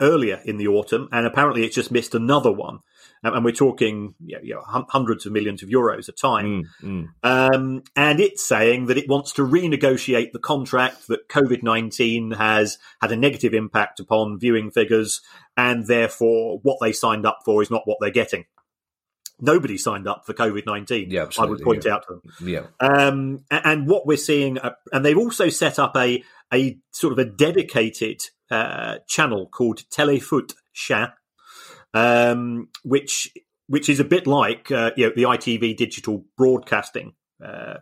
earlier in the autumn, and apparently it's just missed another one and we're talking you know, hundreds of millions of euros a time. Mm, mm. Um, and it's saying that it wants to renegotiate the contract that COVID 19 has had a negative impact upon viewing figures, and therefore what they signed up for is not what they're getting. Nobody signed up for COVID nineteen. Yeah, I would point yeah. out to them. Yeah, um, and what we're seeing, uh, and they've also set up a a sort of a dedicated uh, channel called Telefoot Chat, um, which which is a bit like uh, you know the ITV digital broadcasting uh,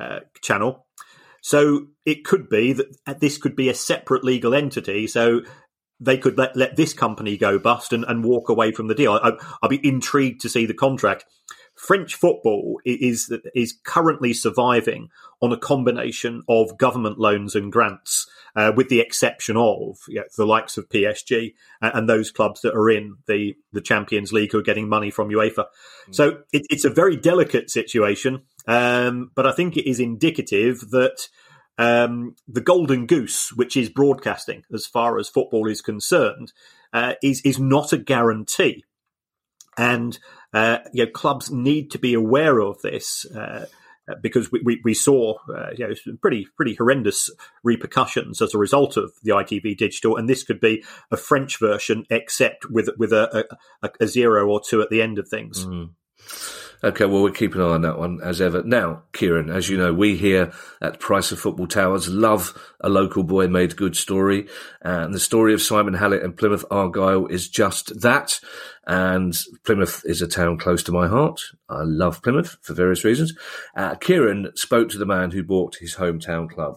uh, channel. So it could be that this could be a separate legal entity. So they could let, let this company go bust and, and walk away from the deal. I, I'll be intrigued to see the contract. French football is is currently surviving on a combination of government loans and grants, uh, with the exception of you know, the likes of PSG and, and, those clubs that are in the the Champions League who are getting money from UEFA. Mm. So it, it's a very delicate situation, um, but I think it is indicative that. Um, the golden goose, which is broadcasting, as far as football is concerned, uh, is is not a guarantee and uh, you know, clubs need to be aware of this. Uh, because we, we, we saw uh, you know, pretty pretty horrendous repercussions as a result of the ITV digital, and this could be a French version, except with with a, a, a zero or two at the end of things. Mm. Okay, well, we're keeping an eye on that one as ever. Now, Kieran, as you know, we here at Price of Football Towers love a local boy made good story. And the story of Simon Hallett and Plymouth Argyle is just that. And Plymouth is a town close to my heart. I love Plymouth for various reasons. Uh, Kieran spoke to the man who bought his hometown club.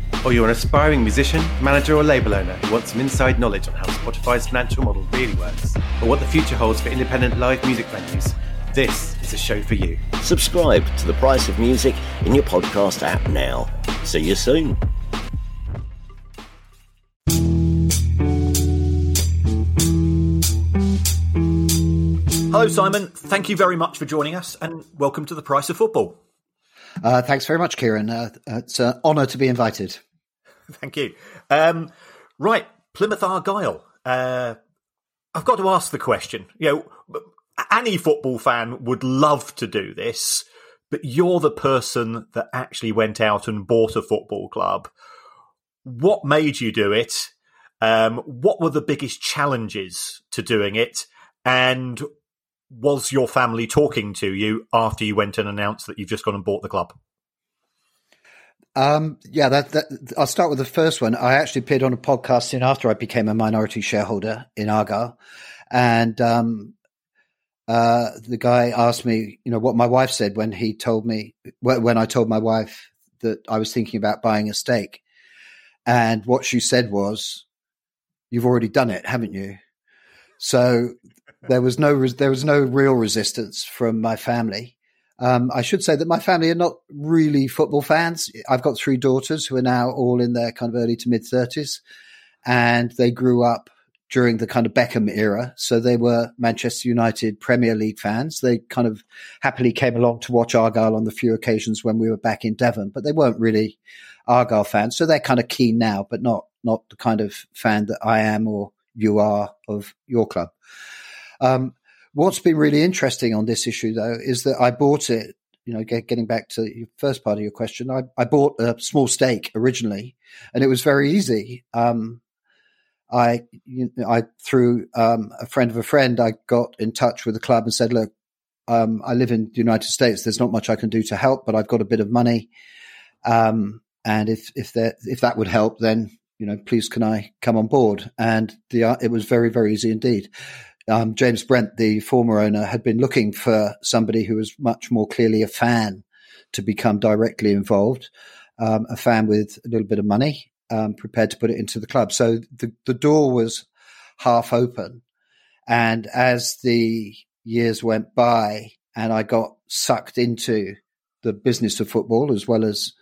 or you're an aspiring musician, manager, or label owner who wants some inside knowledge on how Spotify's financial model really works, or what the future holds for independent live music venues, this is a show for you. Subscribe to The Price of Music in your podcast app now. See you soon. Hello, Simon. Thank you very much for joining us and welcome to The Price of Football. Uh, thanks very much, Kieran. Uh, it's an honour to be invited. Thank you. Um, right, Plymouth Argyle. Uh, I've got to ask the question. You know, any football fan would love to do this, but you're the person that actually went out and bought a football club. What made you do it? Um, what were the biggest challenges to doing it? And was your family talking to you after you went and announced that you've just gone and bought the club? Um, yeah, that, that, I'll start with the first one. I actually appeared on a podcast soon after I became a minority shareholder in Argyle, and um, uh, the guy asked me, you know, what my wife said when he told me when I told my wife that I was thinking about buying a stake, and what she said was, "You've already done it, haven't you?" So there was no there was no real resistance from my family. Um, I should say that my family are not really football fans. I've got three daughters who are now all in their kind of early to mid 30s, and they grew up during the kind of Beckham era. So they were Manchester United Premier League fans. They kind of happily came along to watch Argyle on the few occasions when we were back in Devon, but they weren't really Argyle fans. So they're kind of keen now, but not not the kind of fan that I am or you are of your club. Um, What's been really interesting on this issue, though, is that I bought it. You know, get, getting back to the first part of your question, I, I bought a small stake originally, and it was very easy. Um, I, you know, I through um, a friend of a friend, I got in touch with the club and said, "Look, um, I live in the United States. There's not much I can do to help, but I've got a bit of money, um, and if if that if that would help, then you know, please can I come on board?" And the uh, it was very very easy indeed um, James Brent, the former owner, had been looking for somebody who was much more clearly a fan to become directly involved, um, a fan with a little bit of money, um, prepared to put it into the club. So the, the door was half open. And as the years went by and I got sucked into the business of football as well as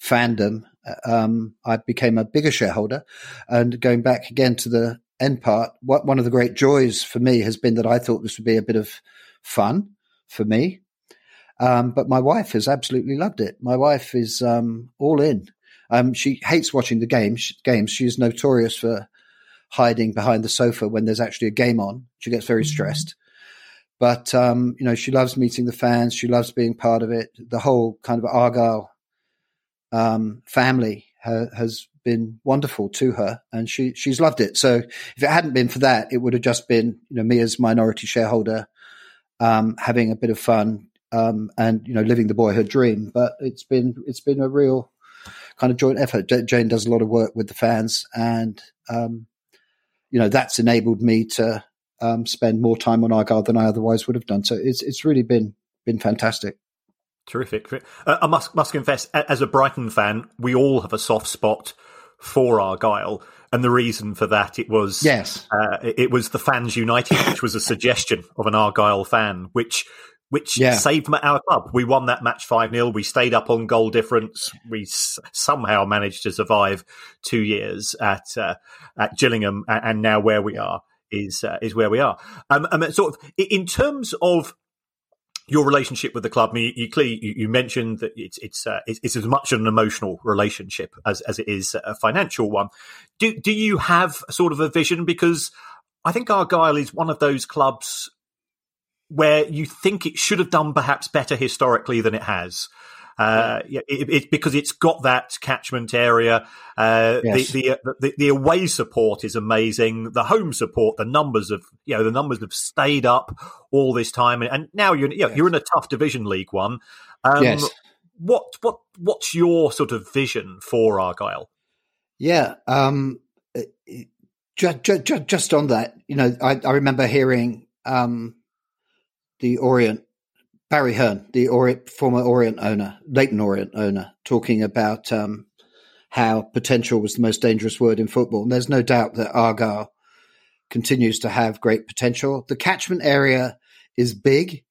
fandom, um, I became a bigger shareholder. And going back again to the end part, what one of the great joys for me has been that I thought this would be a bit of fun for me. Um, but my wife has absolutely loved it. My wife is um, all in. Um, she hates watching the games. Games. She's notorious for hiding behind the sofa when there's actually a game on. She gets very mm-hmm. stressed. But um, you know, she loves meeting the fans. She loves being part of it. The whole kind of Argyle um, family ha- has been wonderful to her, and she she's loved it. So if it hadn't been for that, it would have just been you know me as minority shareholder um, having a bit of fun um, and you know living the boyhood dream. But it's been it's been a real kind of joint effort. Jane does a lot of work with the fans, and um, you know that's enabled me to um, spend more time on Argyle than I otherwise would have done. So it's it's really been been fantastic. Terrific. Uh, I must must confess, as a Brighton fan, we all have a soft spot for Argyle, and the reason for that it was yes, uh, it was the fans united, which was a suggestion of an Argyle fan, which which yeah. saved our club. We won that match 5 0. We stayed up on goal difference. We s- somehow managed to survive two years at uh, at Gillingham, and now where we are is uh, is where we are. Um, I mean, sort of in terms of your relationship with the club. I mean, you, clearly you, you, mentioned that it's it's, uh, it's, it's as much an emotional relationship as as it is a financial one. Do do you have sort of a vision? Because I think Argyle is one of those clubs where you think it should have done perhaps better historically than it has. Uh, yeah, it, it, because it's got that catchment area. Uh, yes. the, the, the, the away support is amazing. The home support, the numbers of you know the numbers have stayed up all this time, and, and now you're you know, yes. you're in a tough division, League One. Um, yes. What what what's your sort of vision for Argyle? Yeah. Um, just, just, just on that, you know, I, I remember hearing um, the Orient Barry Hearn, the Orient, former Orient owner, Leyton Orient owner, talking about um, how potential was the most dangerous word in football. And there's no doubt that Argyle continues to have great potential. The catchment area is big,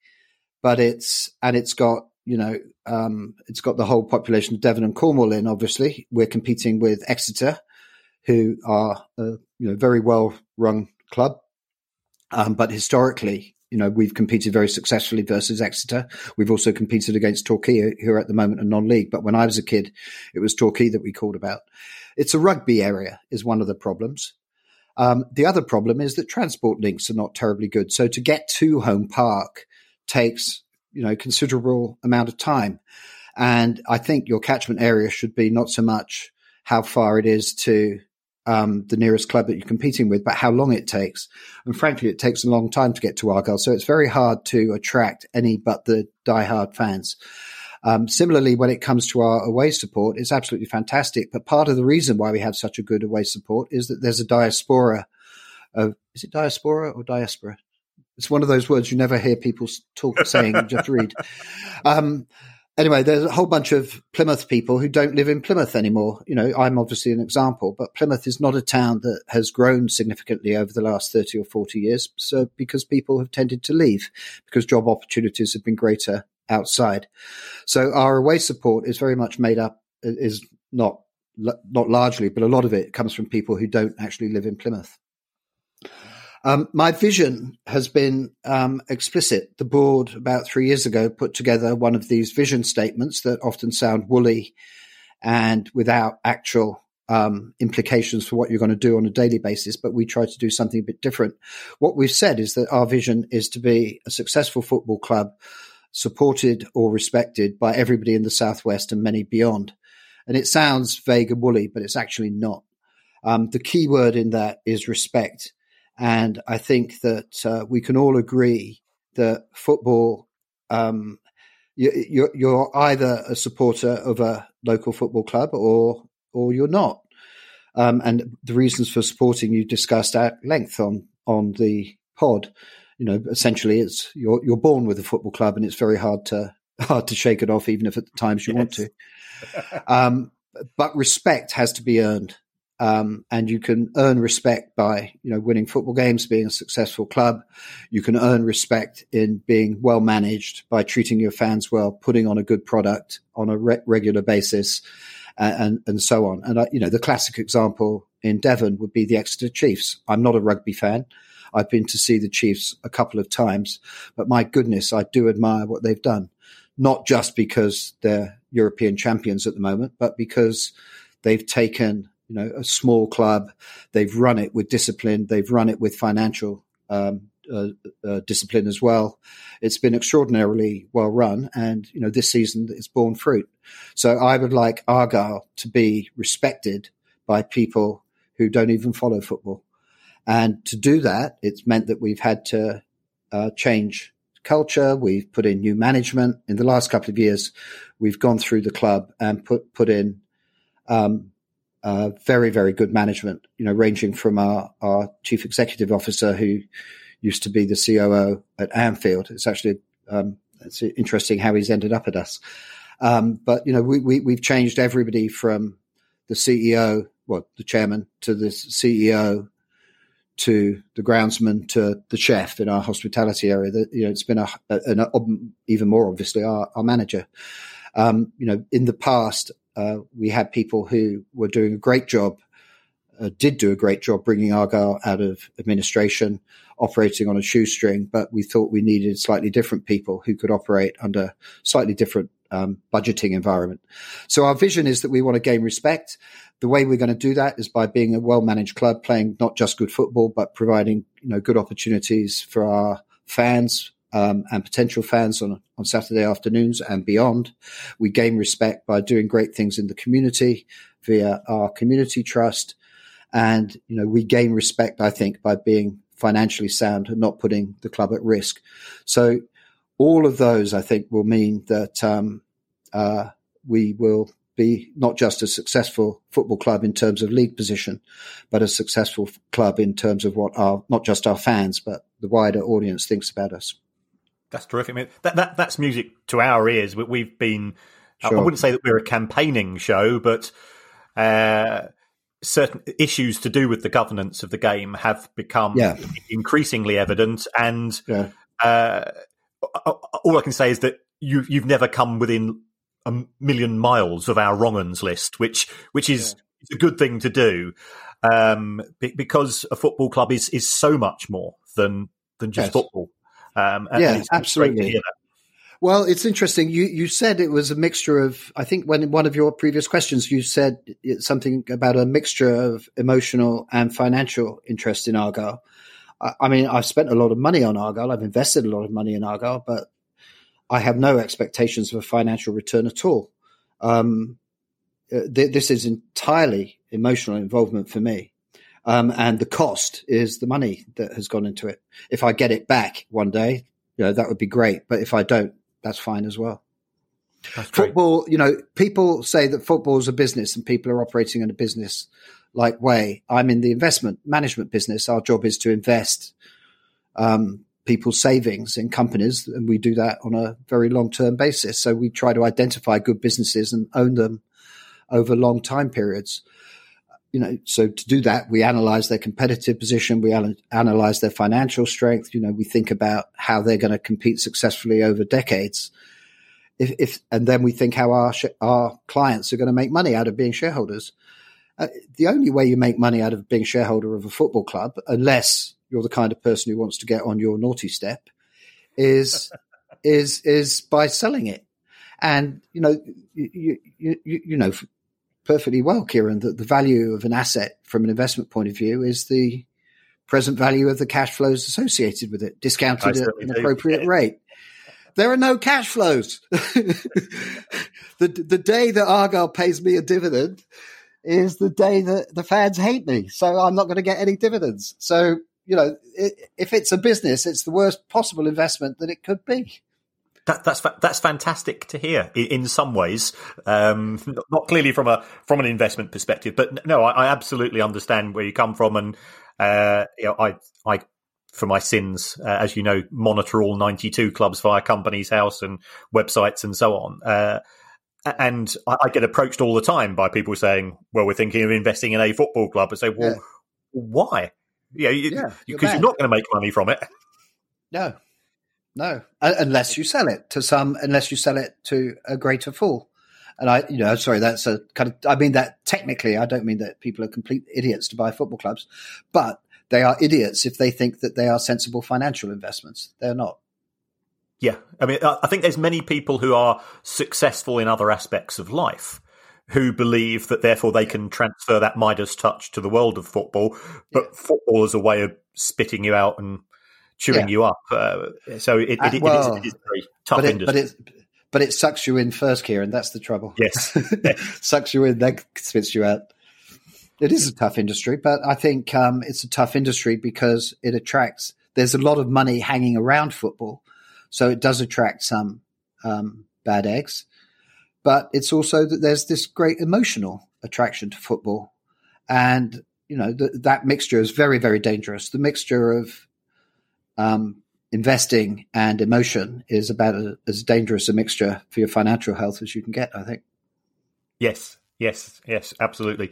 but it's and it's got you know um, it's got the whole population of Devon and Cornwall in. Obviously, we're competing with Exeter, who are a you know very well run club, um, but historically you know, we've competed very successfully versus Exeter. We've also competed against Torquay, who are at the moment a non-league. But when I was a kid, it was Torquay that we called about. It's a rugby area is one of the problems. Um, the other problem is that transport links are not terribly good. So to get to Home Park takes, you know, considerable amount of time. And I think your catchment area should be not so much how far it is to um, the nearest club that you're competing with, but how long it takes. And frankly, it takes a long time to get to Argyle. So it's very hard to attract any but the die-hard fans. Um, similarly, when it comes to our away support, it's absolutely fantastic. But part of the reason why we have such a good away support is that there's a diaspora of, is it diaspora or diaspora? It's one of those words you never hear people talk saying, just read. Um, anyway, there's a whole bunch of Plymouth people who don't live in Plymouth anymore. You know, I'm obviously an example, but Plymouth is not a town that has grown significantly over the last 30 or 40 years. So because people have tended to leave because job opportunities have been greater outside. So our away support is very much made up, is not, not largely, but a lot of it comes from people who don't actually live in Plymouth. Um, my vision has been um, explicit. The board about three years ago put together one of these vision statements that often sound woolly and without actual um, implications for what you're going to do on a daily basis, but we try to do something a bit different. What we've said is that our vision is to be a successful football club supported or respected by everybody in the Southwest and many beyond. And it sounds vague and woolly, but it's actually not. Um, the key word in that is respect. And I think that uh, we can all agree that football, um, you, are either a supporter of a local football club or or you're not. Um, and the reasons for supporting you discussed at length on on the pod. You know, essentially, it's you're you're born with a football club, and it's very hard to hard to shake it off, even if at the times you yes. want to. Um, but respect has to be earned, um, and you can earn respect by, you know, winning football games, being a successful club. You can earn respect in being well managed by treating your fans well, putting on a good product on a re- regular basis, and, and, so on. And, uh, you know, the classic example in Devon would be the Exeter Chiefs. I'm not a rugby fan. I've been to see the Chiefs a couple of times, but my goodness, I do admire what they've done. Not just because they're European champions at the moment, but because they've taken you know, a small club. They've run it with discipline. They've run it with financial um, uh, uh, discipline as well. It's been extraordinarily well run, and you know this season it's borne fruit. So I would like Argyle to be respected by people who don't even follow football. And to do that, it's meant that we've had to uh, change culture. We've put in new management. In the last couple of years, we've gone through the club and put put in um, uh, very very good management. You know, ranging from our our chief executive officer who used to be the COO at Anfield. It's actually um, it's interesting how he's ended up at us. Um, but you know, we, we we've changed everybody from the CEO, well, the chairman, to the CEO, to the groundsman, to the chef in our hospitality area. You know, it's been a, an, even more obviously our, our manager. Um, you know, in the past, uh, we had people who were doing a great job, uh, did do a great job bringing Argyle out of administration, operating on a shoestring, but we thought we needed slightly different people who could operate under slightly different um, budgeting environment. So our vision is that we want to gain respect. The way we're going to do that is by being a well-managed club, playing not just good football, but providing you know good opportunities for our fans um, and potential fans on on Saturday afternoons and beyond. We gain respect by doing great things in the community via our community trust, and you know we gain respect, I think, by being financially sound and not putting the club at risk. So all of those, I think, will mean that um, uh, we will be not just a successful football club in terms of league position, but a successful club in terms of what our not just our fans, but the wider audience thinks about us. That's terrific. I mean, that, that that's music to our ears. We've been. Sure. I wouldn't say that we're a campaigning show, but uh, certain issues to do with the governance of the game have become yeah. increasingly evident, and yeah. uh, all I can say is that you you've never come within a million miles of our wrong list, which which is yeah. a good thing to do, um, because a football club is is so much more than than just yes. football. Um, yeah, absolutely. Well, it's interesting. You you said it was a mixture of. I think when in one of your previous questions, you said something about a mixture of emotional and financial interest in Argyle. I, I mean, I've spent a lot of money on Argyle. I've invested a lot of money in Argyle, but I have no expectations of a financial return at all. Um, uh, th- this is entirely emotional involvement for me. Um, and the cost is the money that has gone into it. If I get it back one day, you know, that would be great. But if I don't, that's fine as well. Football, you know, people say that football is a business and people are operating in a business like way. I'm in the investment management business. Our job is to invest um, people's savings in companies, and we do that on a very long term basis. So we try to identify good businesses and own them over long time periods you know, so to do that, we analyze their competitive position, we analyze their financial strength. You know, we think about how they're going to compete successfully over decades. If, if and then we think how our our clients are going to make money out of being shareholders. Uh, the only way you make money out of being shareholder of a football club, unless you're the kind of person who wants to get on your naughty step, is is is by selling it. And you know, you, you, you, you know, perfectly well, Kieran, that the value of an asset from an investment point of view is the present value of the cash flows associated with it, discounted at an appropriate rate. There are no cash flows. the the day that Argyle pays me a dividend is the day that the fans hate me. So I'm not going to get any dividends. So you know, it, if it's a business, it's the worst possible investment that it could be. That, that's that's fantastic to hear. In, some ways, um, not clearly from a from an investment perspective, but no, I, I absolutely understand where you come from, and uh, you know, I I for my sins, uh, as you know, monitor all ninety two clubs via Companies House and websites and so on. Uh, and I, I, get approached all the time by people saying, "Well, we're thinking of investing in a football club." I say, "Well, yeah. why? Yeah, because you, yeah, you're, you're not going to make money from it." No, no, uh, unless you sell it to some, unless you sell it to a greater fool. And I, you know, sorry, that's a kind of, I mean that technically, I don't mean that people are complete idiots to buy football clubs, but they are idiots if they think that they are sensible financial investments. They're not. Yeah. I mean, I think there's many people who are successful in other aspects of life who believe that therefore they can transfer that Midas touch to the world of football, but yeah. football is a way of spitting you out and chewing yeah. you up. Uh, so it, it, well, it, is, it is very tough but industry. But it, but it sucks you in first, Kieran. That's the trouble. Yes. sucks you in, then spits you out. it is a tough industry, but I think um, it's a tough industry because it attracts. There's a lot of money hanging around football, so it does attract some um, bad eggs. But it's also that there's this great emotional attraction to football, and you know th- that mixture is very, very dangerous. The mixture of um, investing and emotion is about a, as dangerous a mixture for your financial health as you can get. I think. Yes, yes, yes, absolutely.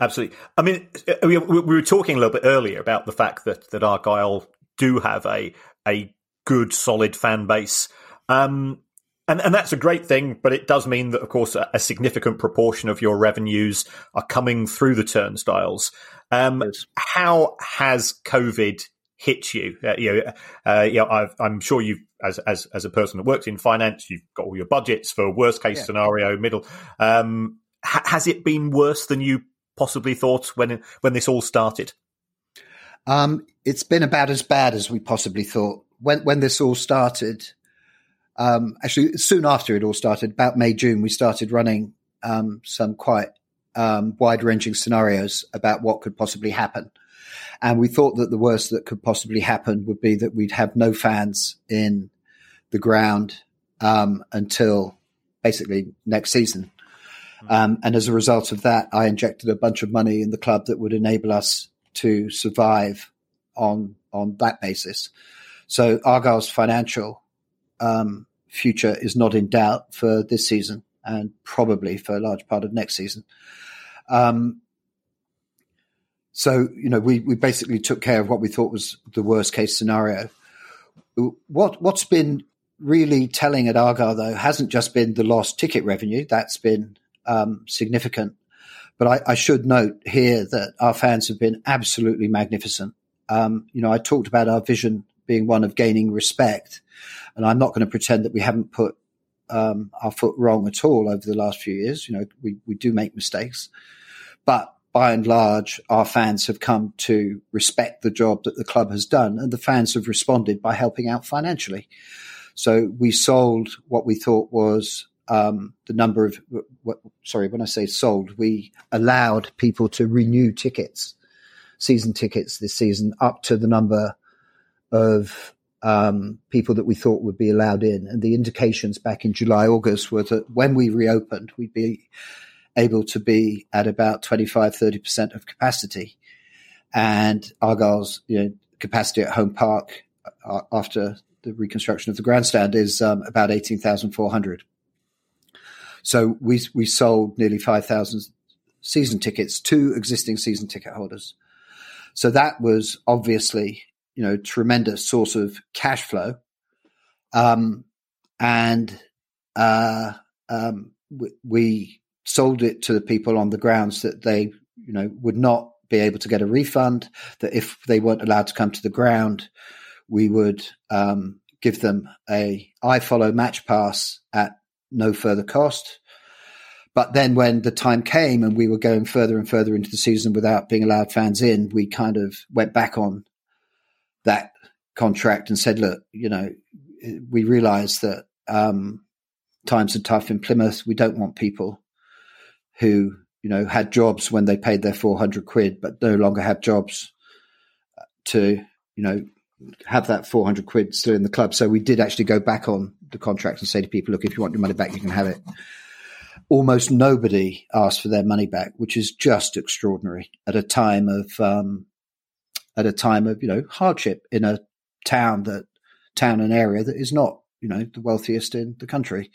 Absolutely. I mean, uh, we, we were talking a little bit earlier about the fact that, that Argyle do have a a good, solid fan base. Um, and, and that's a great thing, but it does mean that, of course, a, a significant proportion of your revenues are coming through the turnstiles. Um, yes. How has COVID hit you? Uh, you know, uh, you know i am sure you've, as, as as a person that works in finance, you've got all your budgets for worst case yeah. scenario, middle. Um, ha- has it been worse than you possibly thought when when this all started? Um, it's been about as bad as we possibly thought when when this all started. Um, actually, soon after it all started, about May June, we started running um, some quite um, wide ranging scenarios about what could possibly happen. And we thought that the worst that could possibly happen would be that we'd have no fans in the ground um, until basically next season. Um, and as a result of that, I injected a bunch of money in the club that would enable us to survive on on that basis. So Argyle's financial um, future is not in doubt for this season and probably for a large part of next season. Um, so you know, we we basically took care of what we thought was the worst case scenario. What what's been really telling at Argyle though hasn't just been the lost ticket revenue. That's been um, significant. But I, I, should note here that our fans have been absolutely magnificent. Um, you know, I talked about our vision being one of gaining respect, and I'm not going to pretend that we haven't put um, our foot wrong at all over the last few years. You know, we we do make mistakes, but by and large, our fans have come to respect the job that the club has done, and the fans have responded by helping out financially. So we sold what we thought was um, the number of what, sorry when I say sold, we allowed people to renew tickets, season tickets this season up to the number of um, people that we thought would be allowed in, and the indications back in July August were that when we reopened, we'd be able to be at about 25 30 percent of capacity, and Argyle's you know, capacity at Home Park uh, after the reconstruction of the grandstand is um, about 18,400. So we we sold nearly five thousand season tickets to existing season ticket holders. So that was obviously you know tremendous source of cash flow, um, and uh, um, we, we sold it to the people on the grounds that they you know would not be able to get a refund. That if they weren't allowed to come to the ground, we would um, give them a follow match pass at no further cost. But then when the time came and we were going further and further into the season without being allowed fans in, we kind of went back on that contract and said, look, you know, we realize that um, times are tough in Plymouth. We don't want people who, you know, had jobs when they paid their 400 quid, but no longer have jobs to, you know, have that 400 quid still in the club. So we did actually go back on the contract and say to people, look, if you want your money back, you can have it. Almost nobody asked for their money back, which is just extraordinary at a time of, um, at a time of, you know, hardship in a town that, town and area that is not, you know, the wealthiest in the country.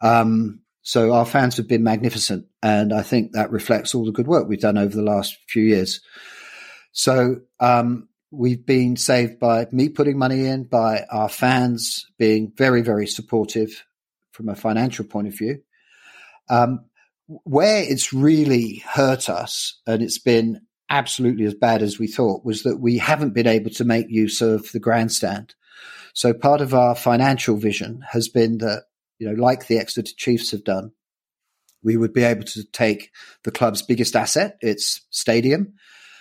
Um, so our fans have been magnificent. And I think that reflects all the good work we've done over the last few years. So, um, we've been saved by me putting money in, by our fans being very, very supportive from a financial point of view. Um, where it's really hurt us, and it's been absolutely as bad as we thought, was that we haven't been able to make use of the grandstand. So part of our financial vision has been that, you know, like the Exeter Chiefs have done, we would be able to take the club's biggest asset, its stadium,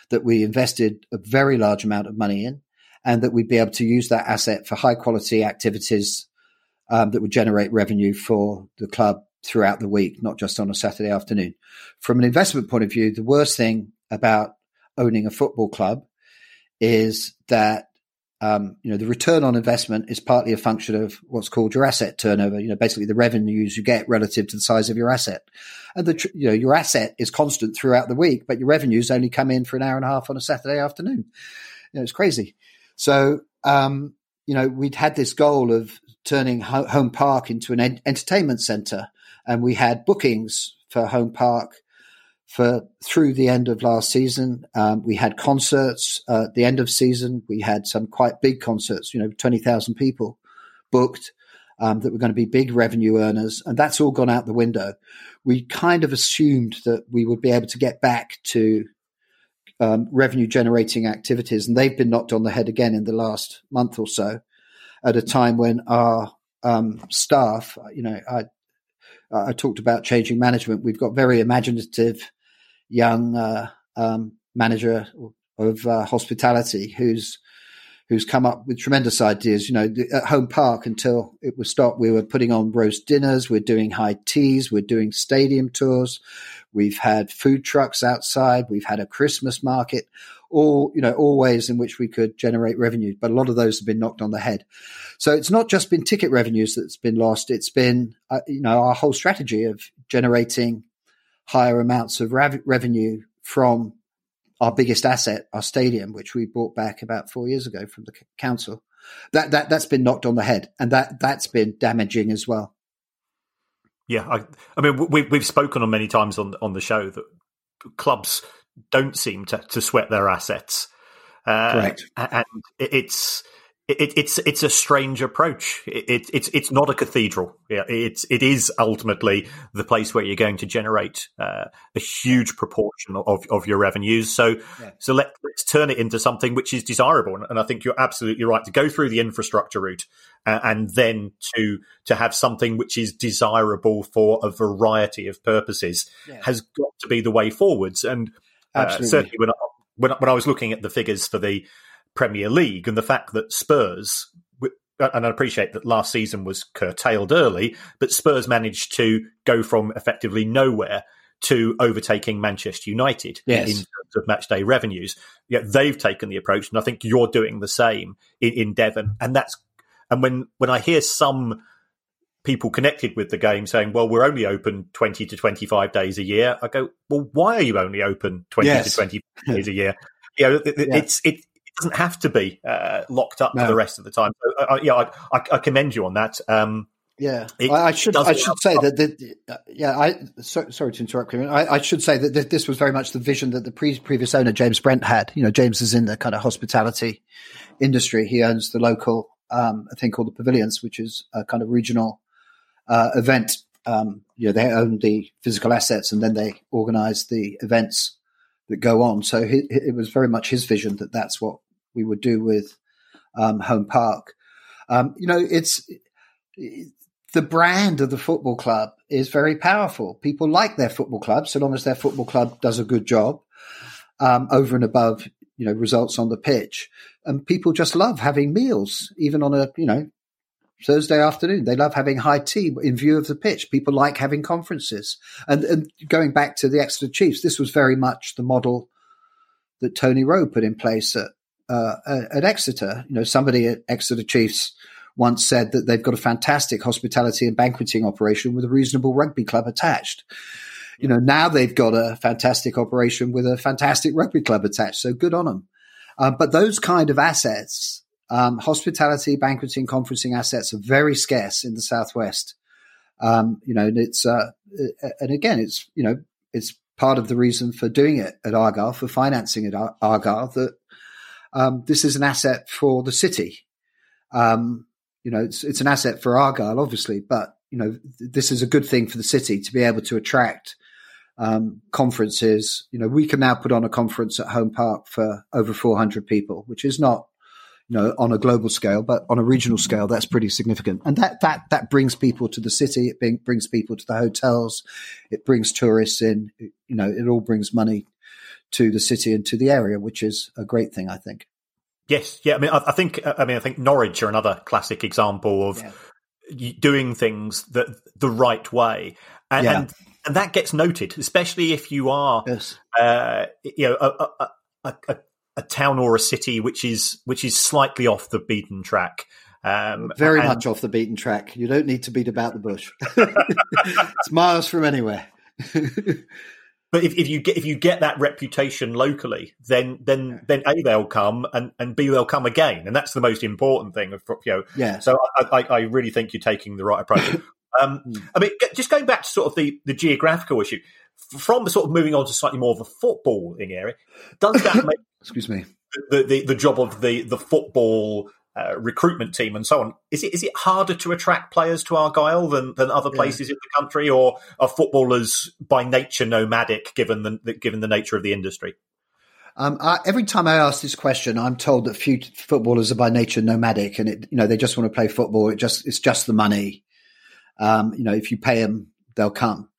that we invested a very large amount of money in, and that we'd be able to use that asset for high quality activities um, that would generate revenue for the club throughout the week, not just on a Saturday afternoon. From an investment point of view, the worst thing about owning a football club is that um, you know, the return on investment is partly a function of what's called your asset turnover. You know, basically the revenues you get relative to the size of your asset, and the you know your asset is constant throughout the week, but your revenues only come in for an hour and a half on a Saturday afternoon. You know, it's crazy. So, um, you know, we'd had this goal of turning Home Park into an entertainment center, and we had bookings for Home Park for through the end of last season. Um, we had concerts uh, at the end of season. We had some quite big concerts, you know, 20,000 people booked um, that were going to be big revenue earners. And that's all gone out the window. We kind of assumed that we would be able to get back to um, revenue generating activities. And they've been knocked on the head again in the last month or so at a time when our um, staff, you know, I, I talked about changing management. We've got very imaginative young uh, um, manager of uh, hospitality who's who's come up with tremendous ideas. You know, at Home Park until it was stopped, we were putting on roast dinners, we're doing high teas, we're doing stadium tours, we've had food trucks outside, we've had a Christmas market, all you know, all ways in which we could generate revenue. But a lot of those have been knocked on the head. So it's not just been ticket revenues that's been lost; it's been uh, you know our whole strategy of generating higher amounts of rev- revenue from our biggest asset, our stadium, which we bought back about four years ago from the council. That that that's been knocked on the head, and that that's been damaging as well. Yeah, I, I mean, we, we've spoken on many times on on the show that clubs don't seem to, to sweat their assets. Uh, Correct, and it's it, it's it's a strange approach. It, it's it's not a cathedral. Yeah, it's it is ultimately the place where you're going to generate uh, a huge proportion of, of your revenues. So yeah. so let, us turn it into something which is desirable. And I think you're absolutely right to go through the infrastructure route uh, and then to to have something which is desirable for a variety of purposes yeah. has got to be the way forwards. And uh, certainly when I, when when I was looking at the figures for the Premier League and the fact that Spurs, and I appreciate that last season was curtailed early, but Spurs managed to go from effectively nowhere to overtaking Manchester United yes. in terms of match day revenues. Yeah, they've taken the approach, and I think you're doing the same in, in Devon. And that's and when when I hear some people connected with the game saying, "Well, we're only open twenty to twenty five days a year," I go, "Well, why are you only open twenty yes. to twenty days a year?" You know, it, yeah. it's it doesn't have to be uh, locked up no. for the rest of the time. So, uh, yeah, I, I, I, commend you on that. Um, yeah, it, I, should I should say that the, uh, yeah I so, sorry to interrupt you. I, I, should say that this was very much the vision that the pre- previous owner James Brent had. You know, James is in the kind of hospitality industry. He owns the local um, a thing called the Pavilions, which is a kind of regional uh, event. Um, you know, they own the physical assets and then they organise the events that go on. So he, it was very much his vision that that's what we would do with um, Home Park. Um, you know, it's the brand of the football club is very powerful. People like their football club so long as their football club does a good job um, over and above, you know, results on the pitch. And people just love having meals, even on a, you know, Thursday afternoon. They love having high tea in view of the pitch. People like having conferences. And, and going back to the Exeter Chiefs, this was very much the model that Tony Rowe put in place at uh, at Exeter. You know, somebody at Exeter Chiefs once said that they've got a fantastic hospitality and banqueting operation with a reasonable rugby club attached. You know, now they've got a fantastic operation with a fantastic rugby club attached. So good on them. Uh, but those kind of assets, um, hospitality, banqueting, conferencing assets are very scarce in the Southwest. Um, you know, and it's, uh, and again, it's, you know, it's part of the reason for doing it at Argyle, for financing at Argyle, that um, this is an asset for the city. Um, you know, it's, it's an asset for Argyle, obviously, but you know, this is a good thing for the city to be able to attract um, conferences. You know, we can now put on a conference at Home Park for over 400 people, which is not, you know, on a global scale, but on a regional scale, that's pretty significant. And that that that brings people to the city. It bring, brings people to the hotels. It brings tourists in. you know, it all brings money to the city and to the area, which is a great thing, I think. Yes, yeah. I mean, I, I think, I mean, I think Norwich are another classic example of. Yeah. doing things the the right way, and, yeah. and, and that gets noted, especially if you are, yes. uh, you know, a, a, a, a, town or a city which is which is slightly off the beaten track. Um, Very and, much off the beaten track. You don't need to beat about the bush. it's miles from anywhere. but if, if you get if you get that reputation locally, then then then a they'll come and and b they'll come again, and that's the most important thing. Of you know, yeah. So I, I, I really think you're taking the right approach. um, hmm. I mean, just going back to sort of the the geographical issue, from sort of moving on to slightly more of a footballing area, does that make excuse me the, the the job of the the football uh, recruitment team and so on. Is it is it harder to attract players to Argyle than, than other places yeah. in the country, or are footballers by nature nomadic given the given the nature of the industry? Um, I, every time I ask this question, I'm told that few footballers are by nature nomadic, and it, you know they just want to play football. It just it's just the money. Um, you know, if you pay them, they'll come.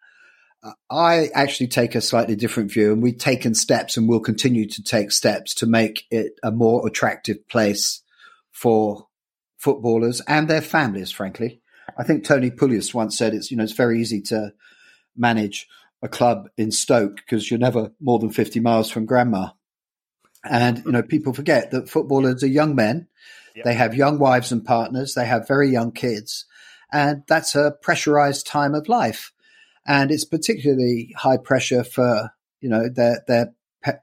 Uh, I actually take a slightly different view, and we've taken steps, and we'll continue to take steps to make it a more attractive place for footballers and their families, frankly. I think Tony Pulis once said it's, you know, it's very easy to manage a club in Stoke because you're never more than 50 miles from grandma. And, you know, people forget that footballers are young men. Yep. They have young wives and partners. They have very young kids. And that's a pressurized time of life. And it's particularly high pressure for, you know, their, their,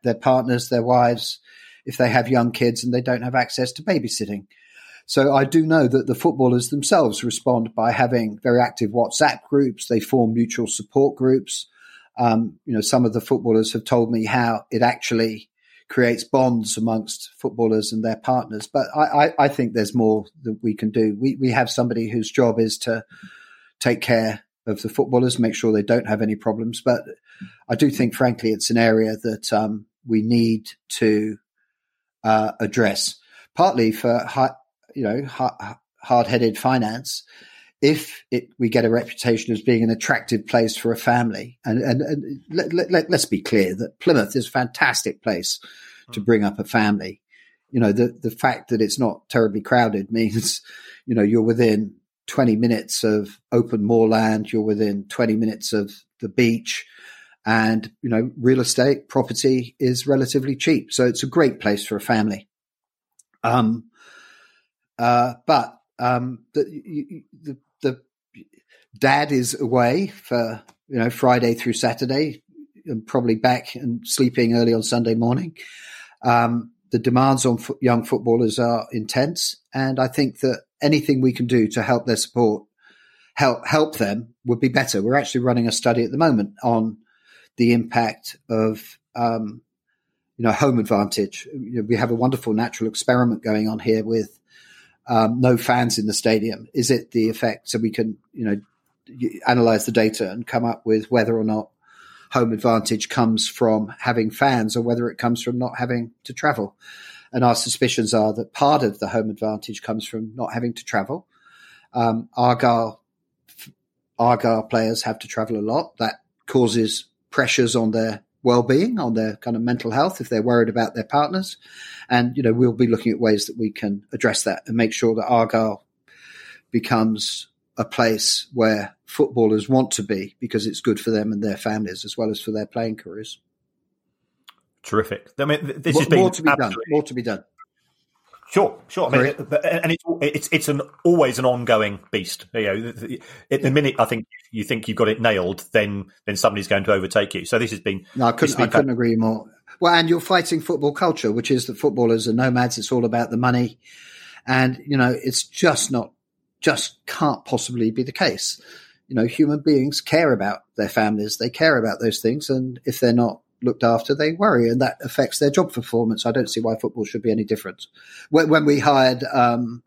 their partners, their wives, if they have young kids and they don't have access to babysitting. So I do know that the footballers themselves respond by having very active WhatsApp groups. They form mutual support groups. Um, you know, some of the footballers have told me how it actually creates bonds amongst footballers and their partners. But I, I, I think there's more that we can do. We we have somebody whose job is to take care of the footballers, make sure they don't have any problems. But I do think, frankly, it's an area that um, we need to uh, address, partly for you know hard-headed finance. If it, we get a reputation as being an attractive place for a family, and, and, and let, us let, be clear that Plymouth is a fantastic place to bring up a family. You know, the the fact that it's not terribly crowded means, you know, you're within 20 minutes of open moorland, you're within 20 minutes of the beach, and you know real estate property is relatively cheap. So it's a great place for a family. Um uh but um the the, the dad is away for you know friday through saturday and probably back and sleeping early on sunday morning. Um the demands on fo- young footballers are intense. And i think that anything we can do to help their support help help them would be better. We're actually running a study at the moment on the impact of um, you know home advantage. You know, we have a wonderful natural experiment going on here with um, no fans in the stadium. Is it the effect? So we can you know analyze the data and come up with whether or not home advantage comes from having fans or whether it comes from not having to travel. And our suspicions are that part of the home advantage comes from not having to travel. Um, Argyle Argyle players have to travel a lot. That causes pressures on their well-being, on their kind of mental health if they're worried about their partners. And you know, we'll be looking at ways that we can address that and make sure that Argyle becomes a place where footballers want to be because it's good for them and their families as well as for their playing careers. Terrific. I mean, this more, has been more to be done. More to be done. Sure, sure. I mean, and it's it's it's an always an ongoing beast. You know, at the minute I think you think you've got it nailed, then then somebody's going to overtake you. So this has been. No, I couldn't. I couldn't agree more. Well, and you're fighting football culture, which is that footballers are nomads. It's all about the money, and you know, it's just not, just can't possibly be the case. You know, human beings care about their families. They care about those things, and if they're not looked after, they worry, and that affects their job performance. I don't see why football should be any different. When, when we hired um,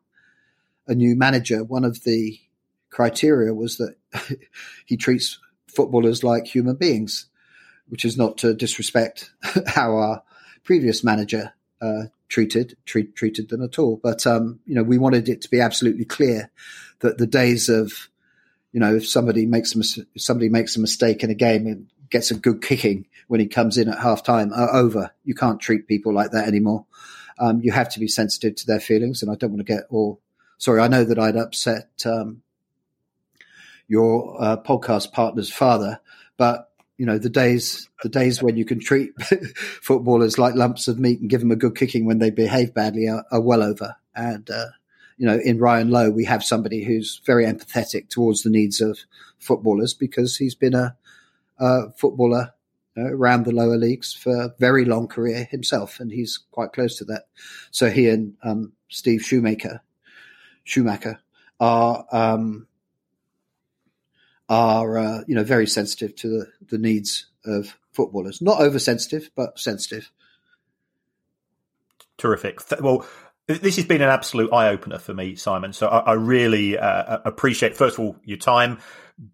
a new manager, one of the criteria was that he treats footballers like human beings, which is not to disrespect how our previous manager uh, treated treat, treated them at all. But um, you know, we wanted it to be absolutely clear that the days of you know, if somebody makes a, somebody makes a mistake in a game and gets a good kicking when he comes in at half time are over. You can't treat people like that anymore. Um, you have to be sensitive to their feelings. And I don't want to get all sorry. I know that I'd upset um, your uh, podcast partner's father, but you know the days the days when you can treat footballers like lumps of meat and give them a good kicking when they behave badly are, are well over. And uh, you know, in Ryan Lowe, we have somebody who's very empathetic towards the needs of footballers because he's been a, a footballer uh, around the lower leagues for a very long career himself, and he's quite close to that. So he and um, Steve Shoemaker, Schumacher, are um, are uh, you know very sensitive to the, the needs of footballers. Not oversensitive, but sensitive. Terrific. Well, this has been an absolute eye opener for me, Simon. So I, I really uh, appreciate, first of all, your time.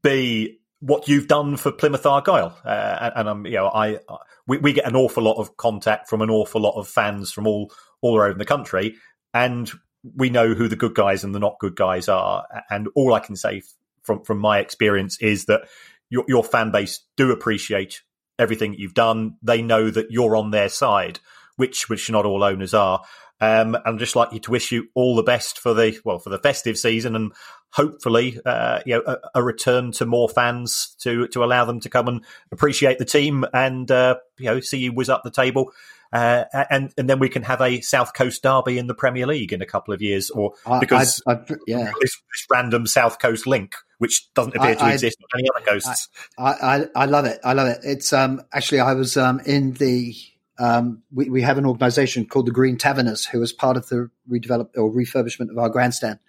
B, what you've done for Plymouth Argyle, uh, and I'm, you know, I we, we, get an awful lot of contact from an awful lot of fans from all all around the country, and we know who the good guys and the not good guys are. And all I can say from from my experience is that your your fan base do appreciate everything you've done. They know that you're on their side, which which not all owners are. Um, and just like you to wish you all the best for the well for the festive season, and hopefully, uh, you know, a, a, return to more fans to to allow them to come and appreciate the team and uh, you know see you whiz up the table. Uh, and and then we can have a South Coast derby in the Premier League in a couple of years, or because I, I, yeah. this, this, random South Coast link, which doesn't appear to exist on any other coasts. I, I, love it. I love it. It's um, actually I was um, in the um, we, we have an organisation called the Green Taverners, who was part of the redevelop or refurbishment of our grandstand,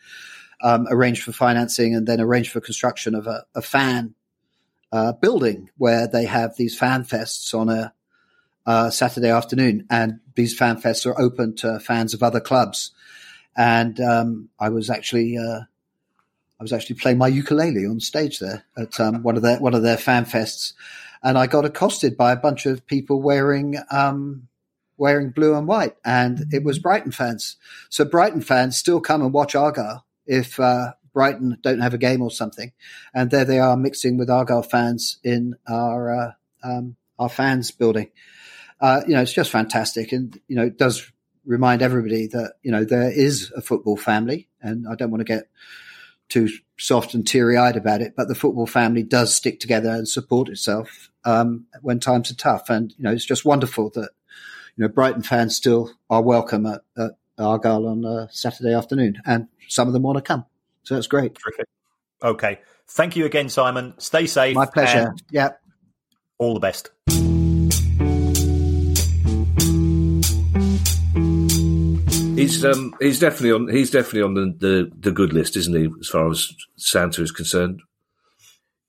um, arranged for financing and then arranged for construction of a, a fan uh, building where they have these fan fests on a uh, Saturday afternoon, and these fan fests are open to fans of other clubs. And um, I was actually uh, I was actually playing my ukulele on stage there at um, one of their one of their fan fests, and I got accosted by a bunch of people wearing um, wearing blue and white, and it was Brighton fans. So Brighton fans still come and watch Argyle if uh, Brighton don't have a game or something, and there they are mixing with Argyle fans in our uh, um, our fans building. Uh, you know, it's just fantastic, and you know, it does remind everybody that you know there is a football family, and I don't want to get too soft and teary eyed about it, but the football family does stick together and support itself um, when times are tough. And you know, it's just wonderful that you know Brighton fans still are welcome at, at Argyle on a Saturday afternoon, and some of them want to come. So that's great. Terrific. Okay, thank you again, Simon. Stay safe. My pleasure. Yeah. All the best. He's um he's definitely on he's definitely on the, the, the good list, isn't he? As far as Santa is concerned.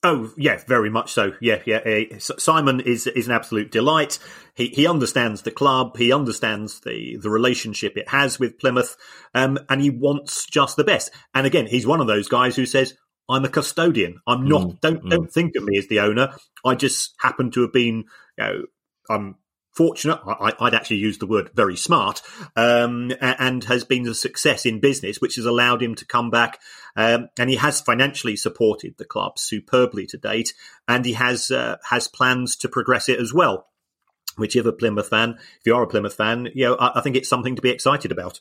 Oh yeah, very much so. Yeah, yeah. Simon is is an absolute delight. He he understands the club. He understands the the relationship it has with Plymouth, um, and he wants just the best. And again, he's one of those guys who says, "I'm a custodian. I'm not. Mm, don't mm. don't think of me as the owner. I just happen to have been. You know, I'm fortunate, I, would actually use the word very smart, um, and has been a success in business, which has allowed him to come back. Um, and he has financially supported the club superbly to date, and he has uh, has plans to progress it as well. Whichever Plymouth fan, if you are a Plymouth fan, you know, I, I think it's something to be excited about.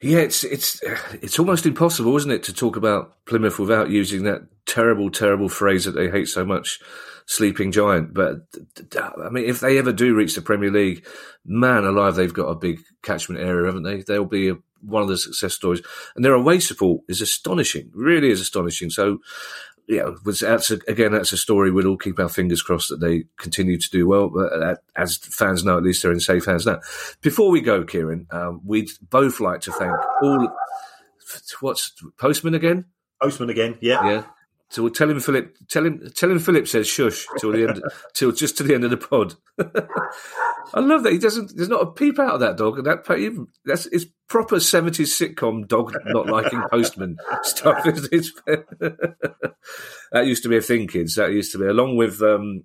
Yeah, it's it's it's almost impossible, isn't it, to talk about Plymouth without using that terrible, terrible phrase that they hate so much sleeping giant. But I mean, if they ever do reach the Premier League, man alive, they've got a big catchment area, haven't they? They'll be one of the success stories. And their away support is astonishing, really is astonishing. So, yeah, that's a, again, that's a story we'll all keep our fingers crossed that they continue to do well. But uh, as fans know, at least they're in safe hands now. Before we go, Kieran, um, we'd both like to thank all. What's Postman again? Postman again, yeah. Yeah. So we'll tell him Philip. Tell him. Tell him Philip says shush till the end. till just to the end of the pod. I love that he doesn't. There's not a peep out of that dog, and that even that's it's proper seventies sitcom dog not liking postman stuff. that used to be a thing, kids. That used to be along with um,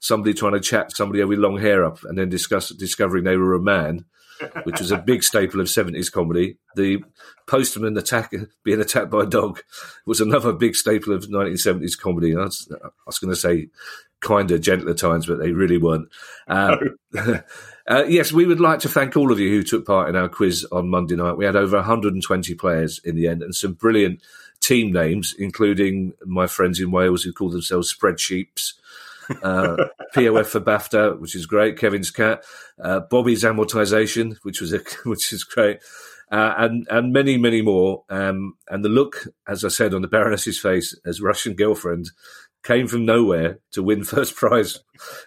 somebody trying to chat somebody with long hair up, and then discuss discovering they were a man which was a big staple of 70s comedy. The postman attack, being attacked by a dog was another big staple of 1970s comedy. I was, was going to say kinder, gentler times, but they really weren't. Um, uh, yes, we would like to thank all of you who took part in our quiz on Monday night. We had over 120 players in the end and some brilliant team names, including my friends in Wales who call themselves spreadsheeps. Uh, POF for BAFTA, which is great. Kevin's cat, uh, Bobby's amortization, which was a, which is great, uh, and and many many more. Um, and the look, as I said, on the Baroness's face as Russian girlfriend came from nowhere to win first prize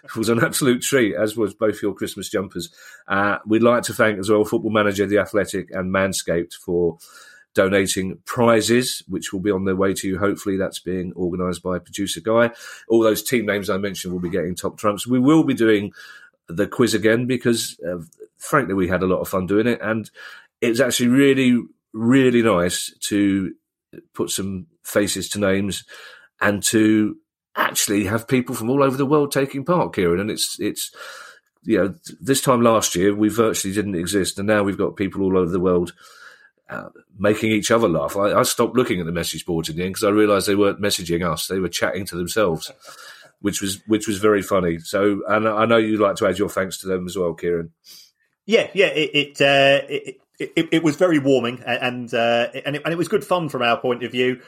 it was an absolute treat, as was both your Christmas jumpers. Uh, we'd like to thank as well Football Manager, The Athletic, and Manscaped for donating prizes, which will be on their way to you. Hopefully, that's being organised by producer Guy. All those team names I mentioned will be getting top trumps. We will be doing the quiz again because, uh, frankly, we had a lot of fun doing it, and it's actually really, really nice to put some faces to names and to actually have people from all over the world taking part, Kieran. And it's it's you know this time last year we virtually didn't exist, and now we've got people all over the world. Uh, making each other laugh. I, I, stopped looking at the message boards in the end because I realised they weren't messaging us; they were chatting to themselves, which was which was very funny. So, and I know you'd like to add your thanks to them as well, Kieran. Yeah, yeah, it it, uh, it, it, it, was very warming and uh, and, it, and it was good fun from our point of view.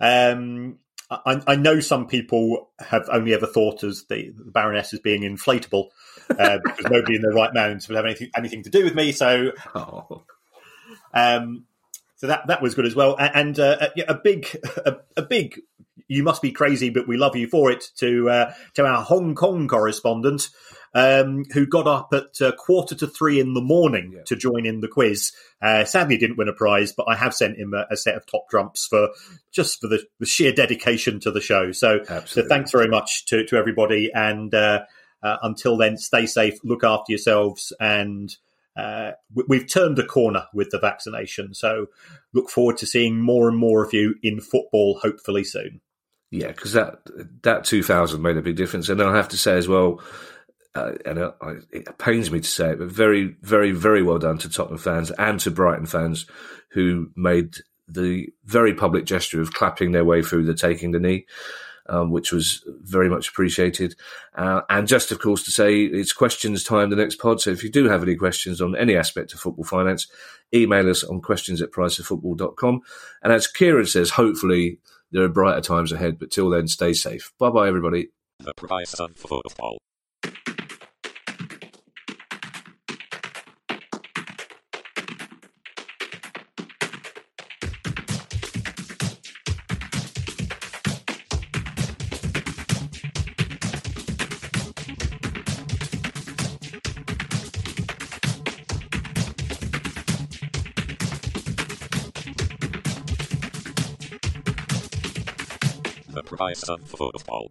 Um, I, I, know some people have only ever thought as the, the Baroness as being inflatable uh, because nobody in their right minds would have anything anything to do with me. So, oh. Um, so that that was good as well. And uh, a, a, big a, a, big you must be crazy, but we love you for it to uh, to our Hong Kong correspondent um, who got up at uh, quarter to three in the morning yeah. to join in the quiz. Uh, sadly, didn't win a prize, but I have sent him a, a set of top trumps for just for the, the, sheer dedication to the show. So, so thanks very much to, to everybody. And uh, uh until then, stay safe, look after yourselves, and uh, we've turned a corner with the vaccination. So, look forward to seeing more and more of you in football, hopefully soon. Yeah, because that that 2000 made a big difference, and I have to say as well uh, and it, it, pains me to say it, but very, very, very well done to Tottenham fans and to Brighton fans who made the very public gesture of clapping their way through the taking the knee, um, which was very much appreciated. Uh, and just, of course, to say it's questions time the next pod. So if you do have any questions on any aspect of football finance, email us on questions at priceoffootball.com. And as Kieran says, hopefully there are brighter times ahead. But till then, stay safe. Bye bye, everybody. The price of football. Of football.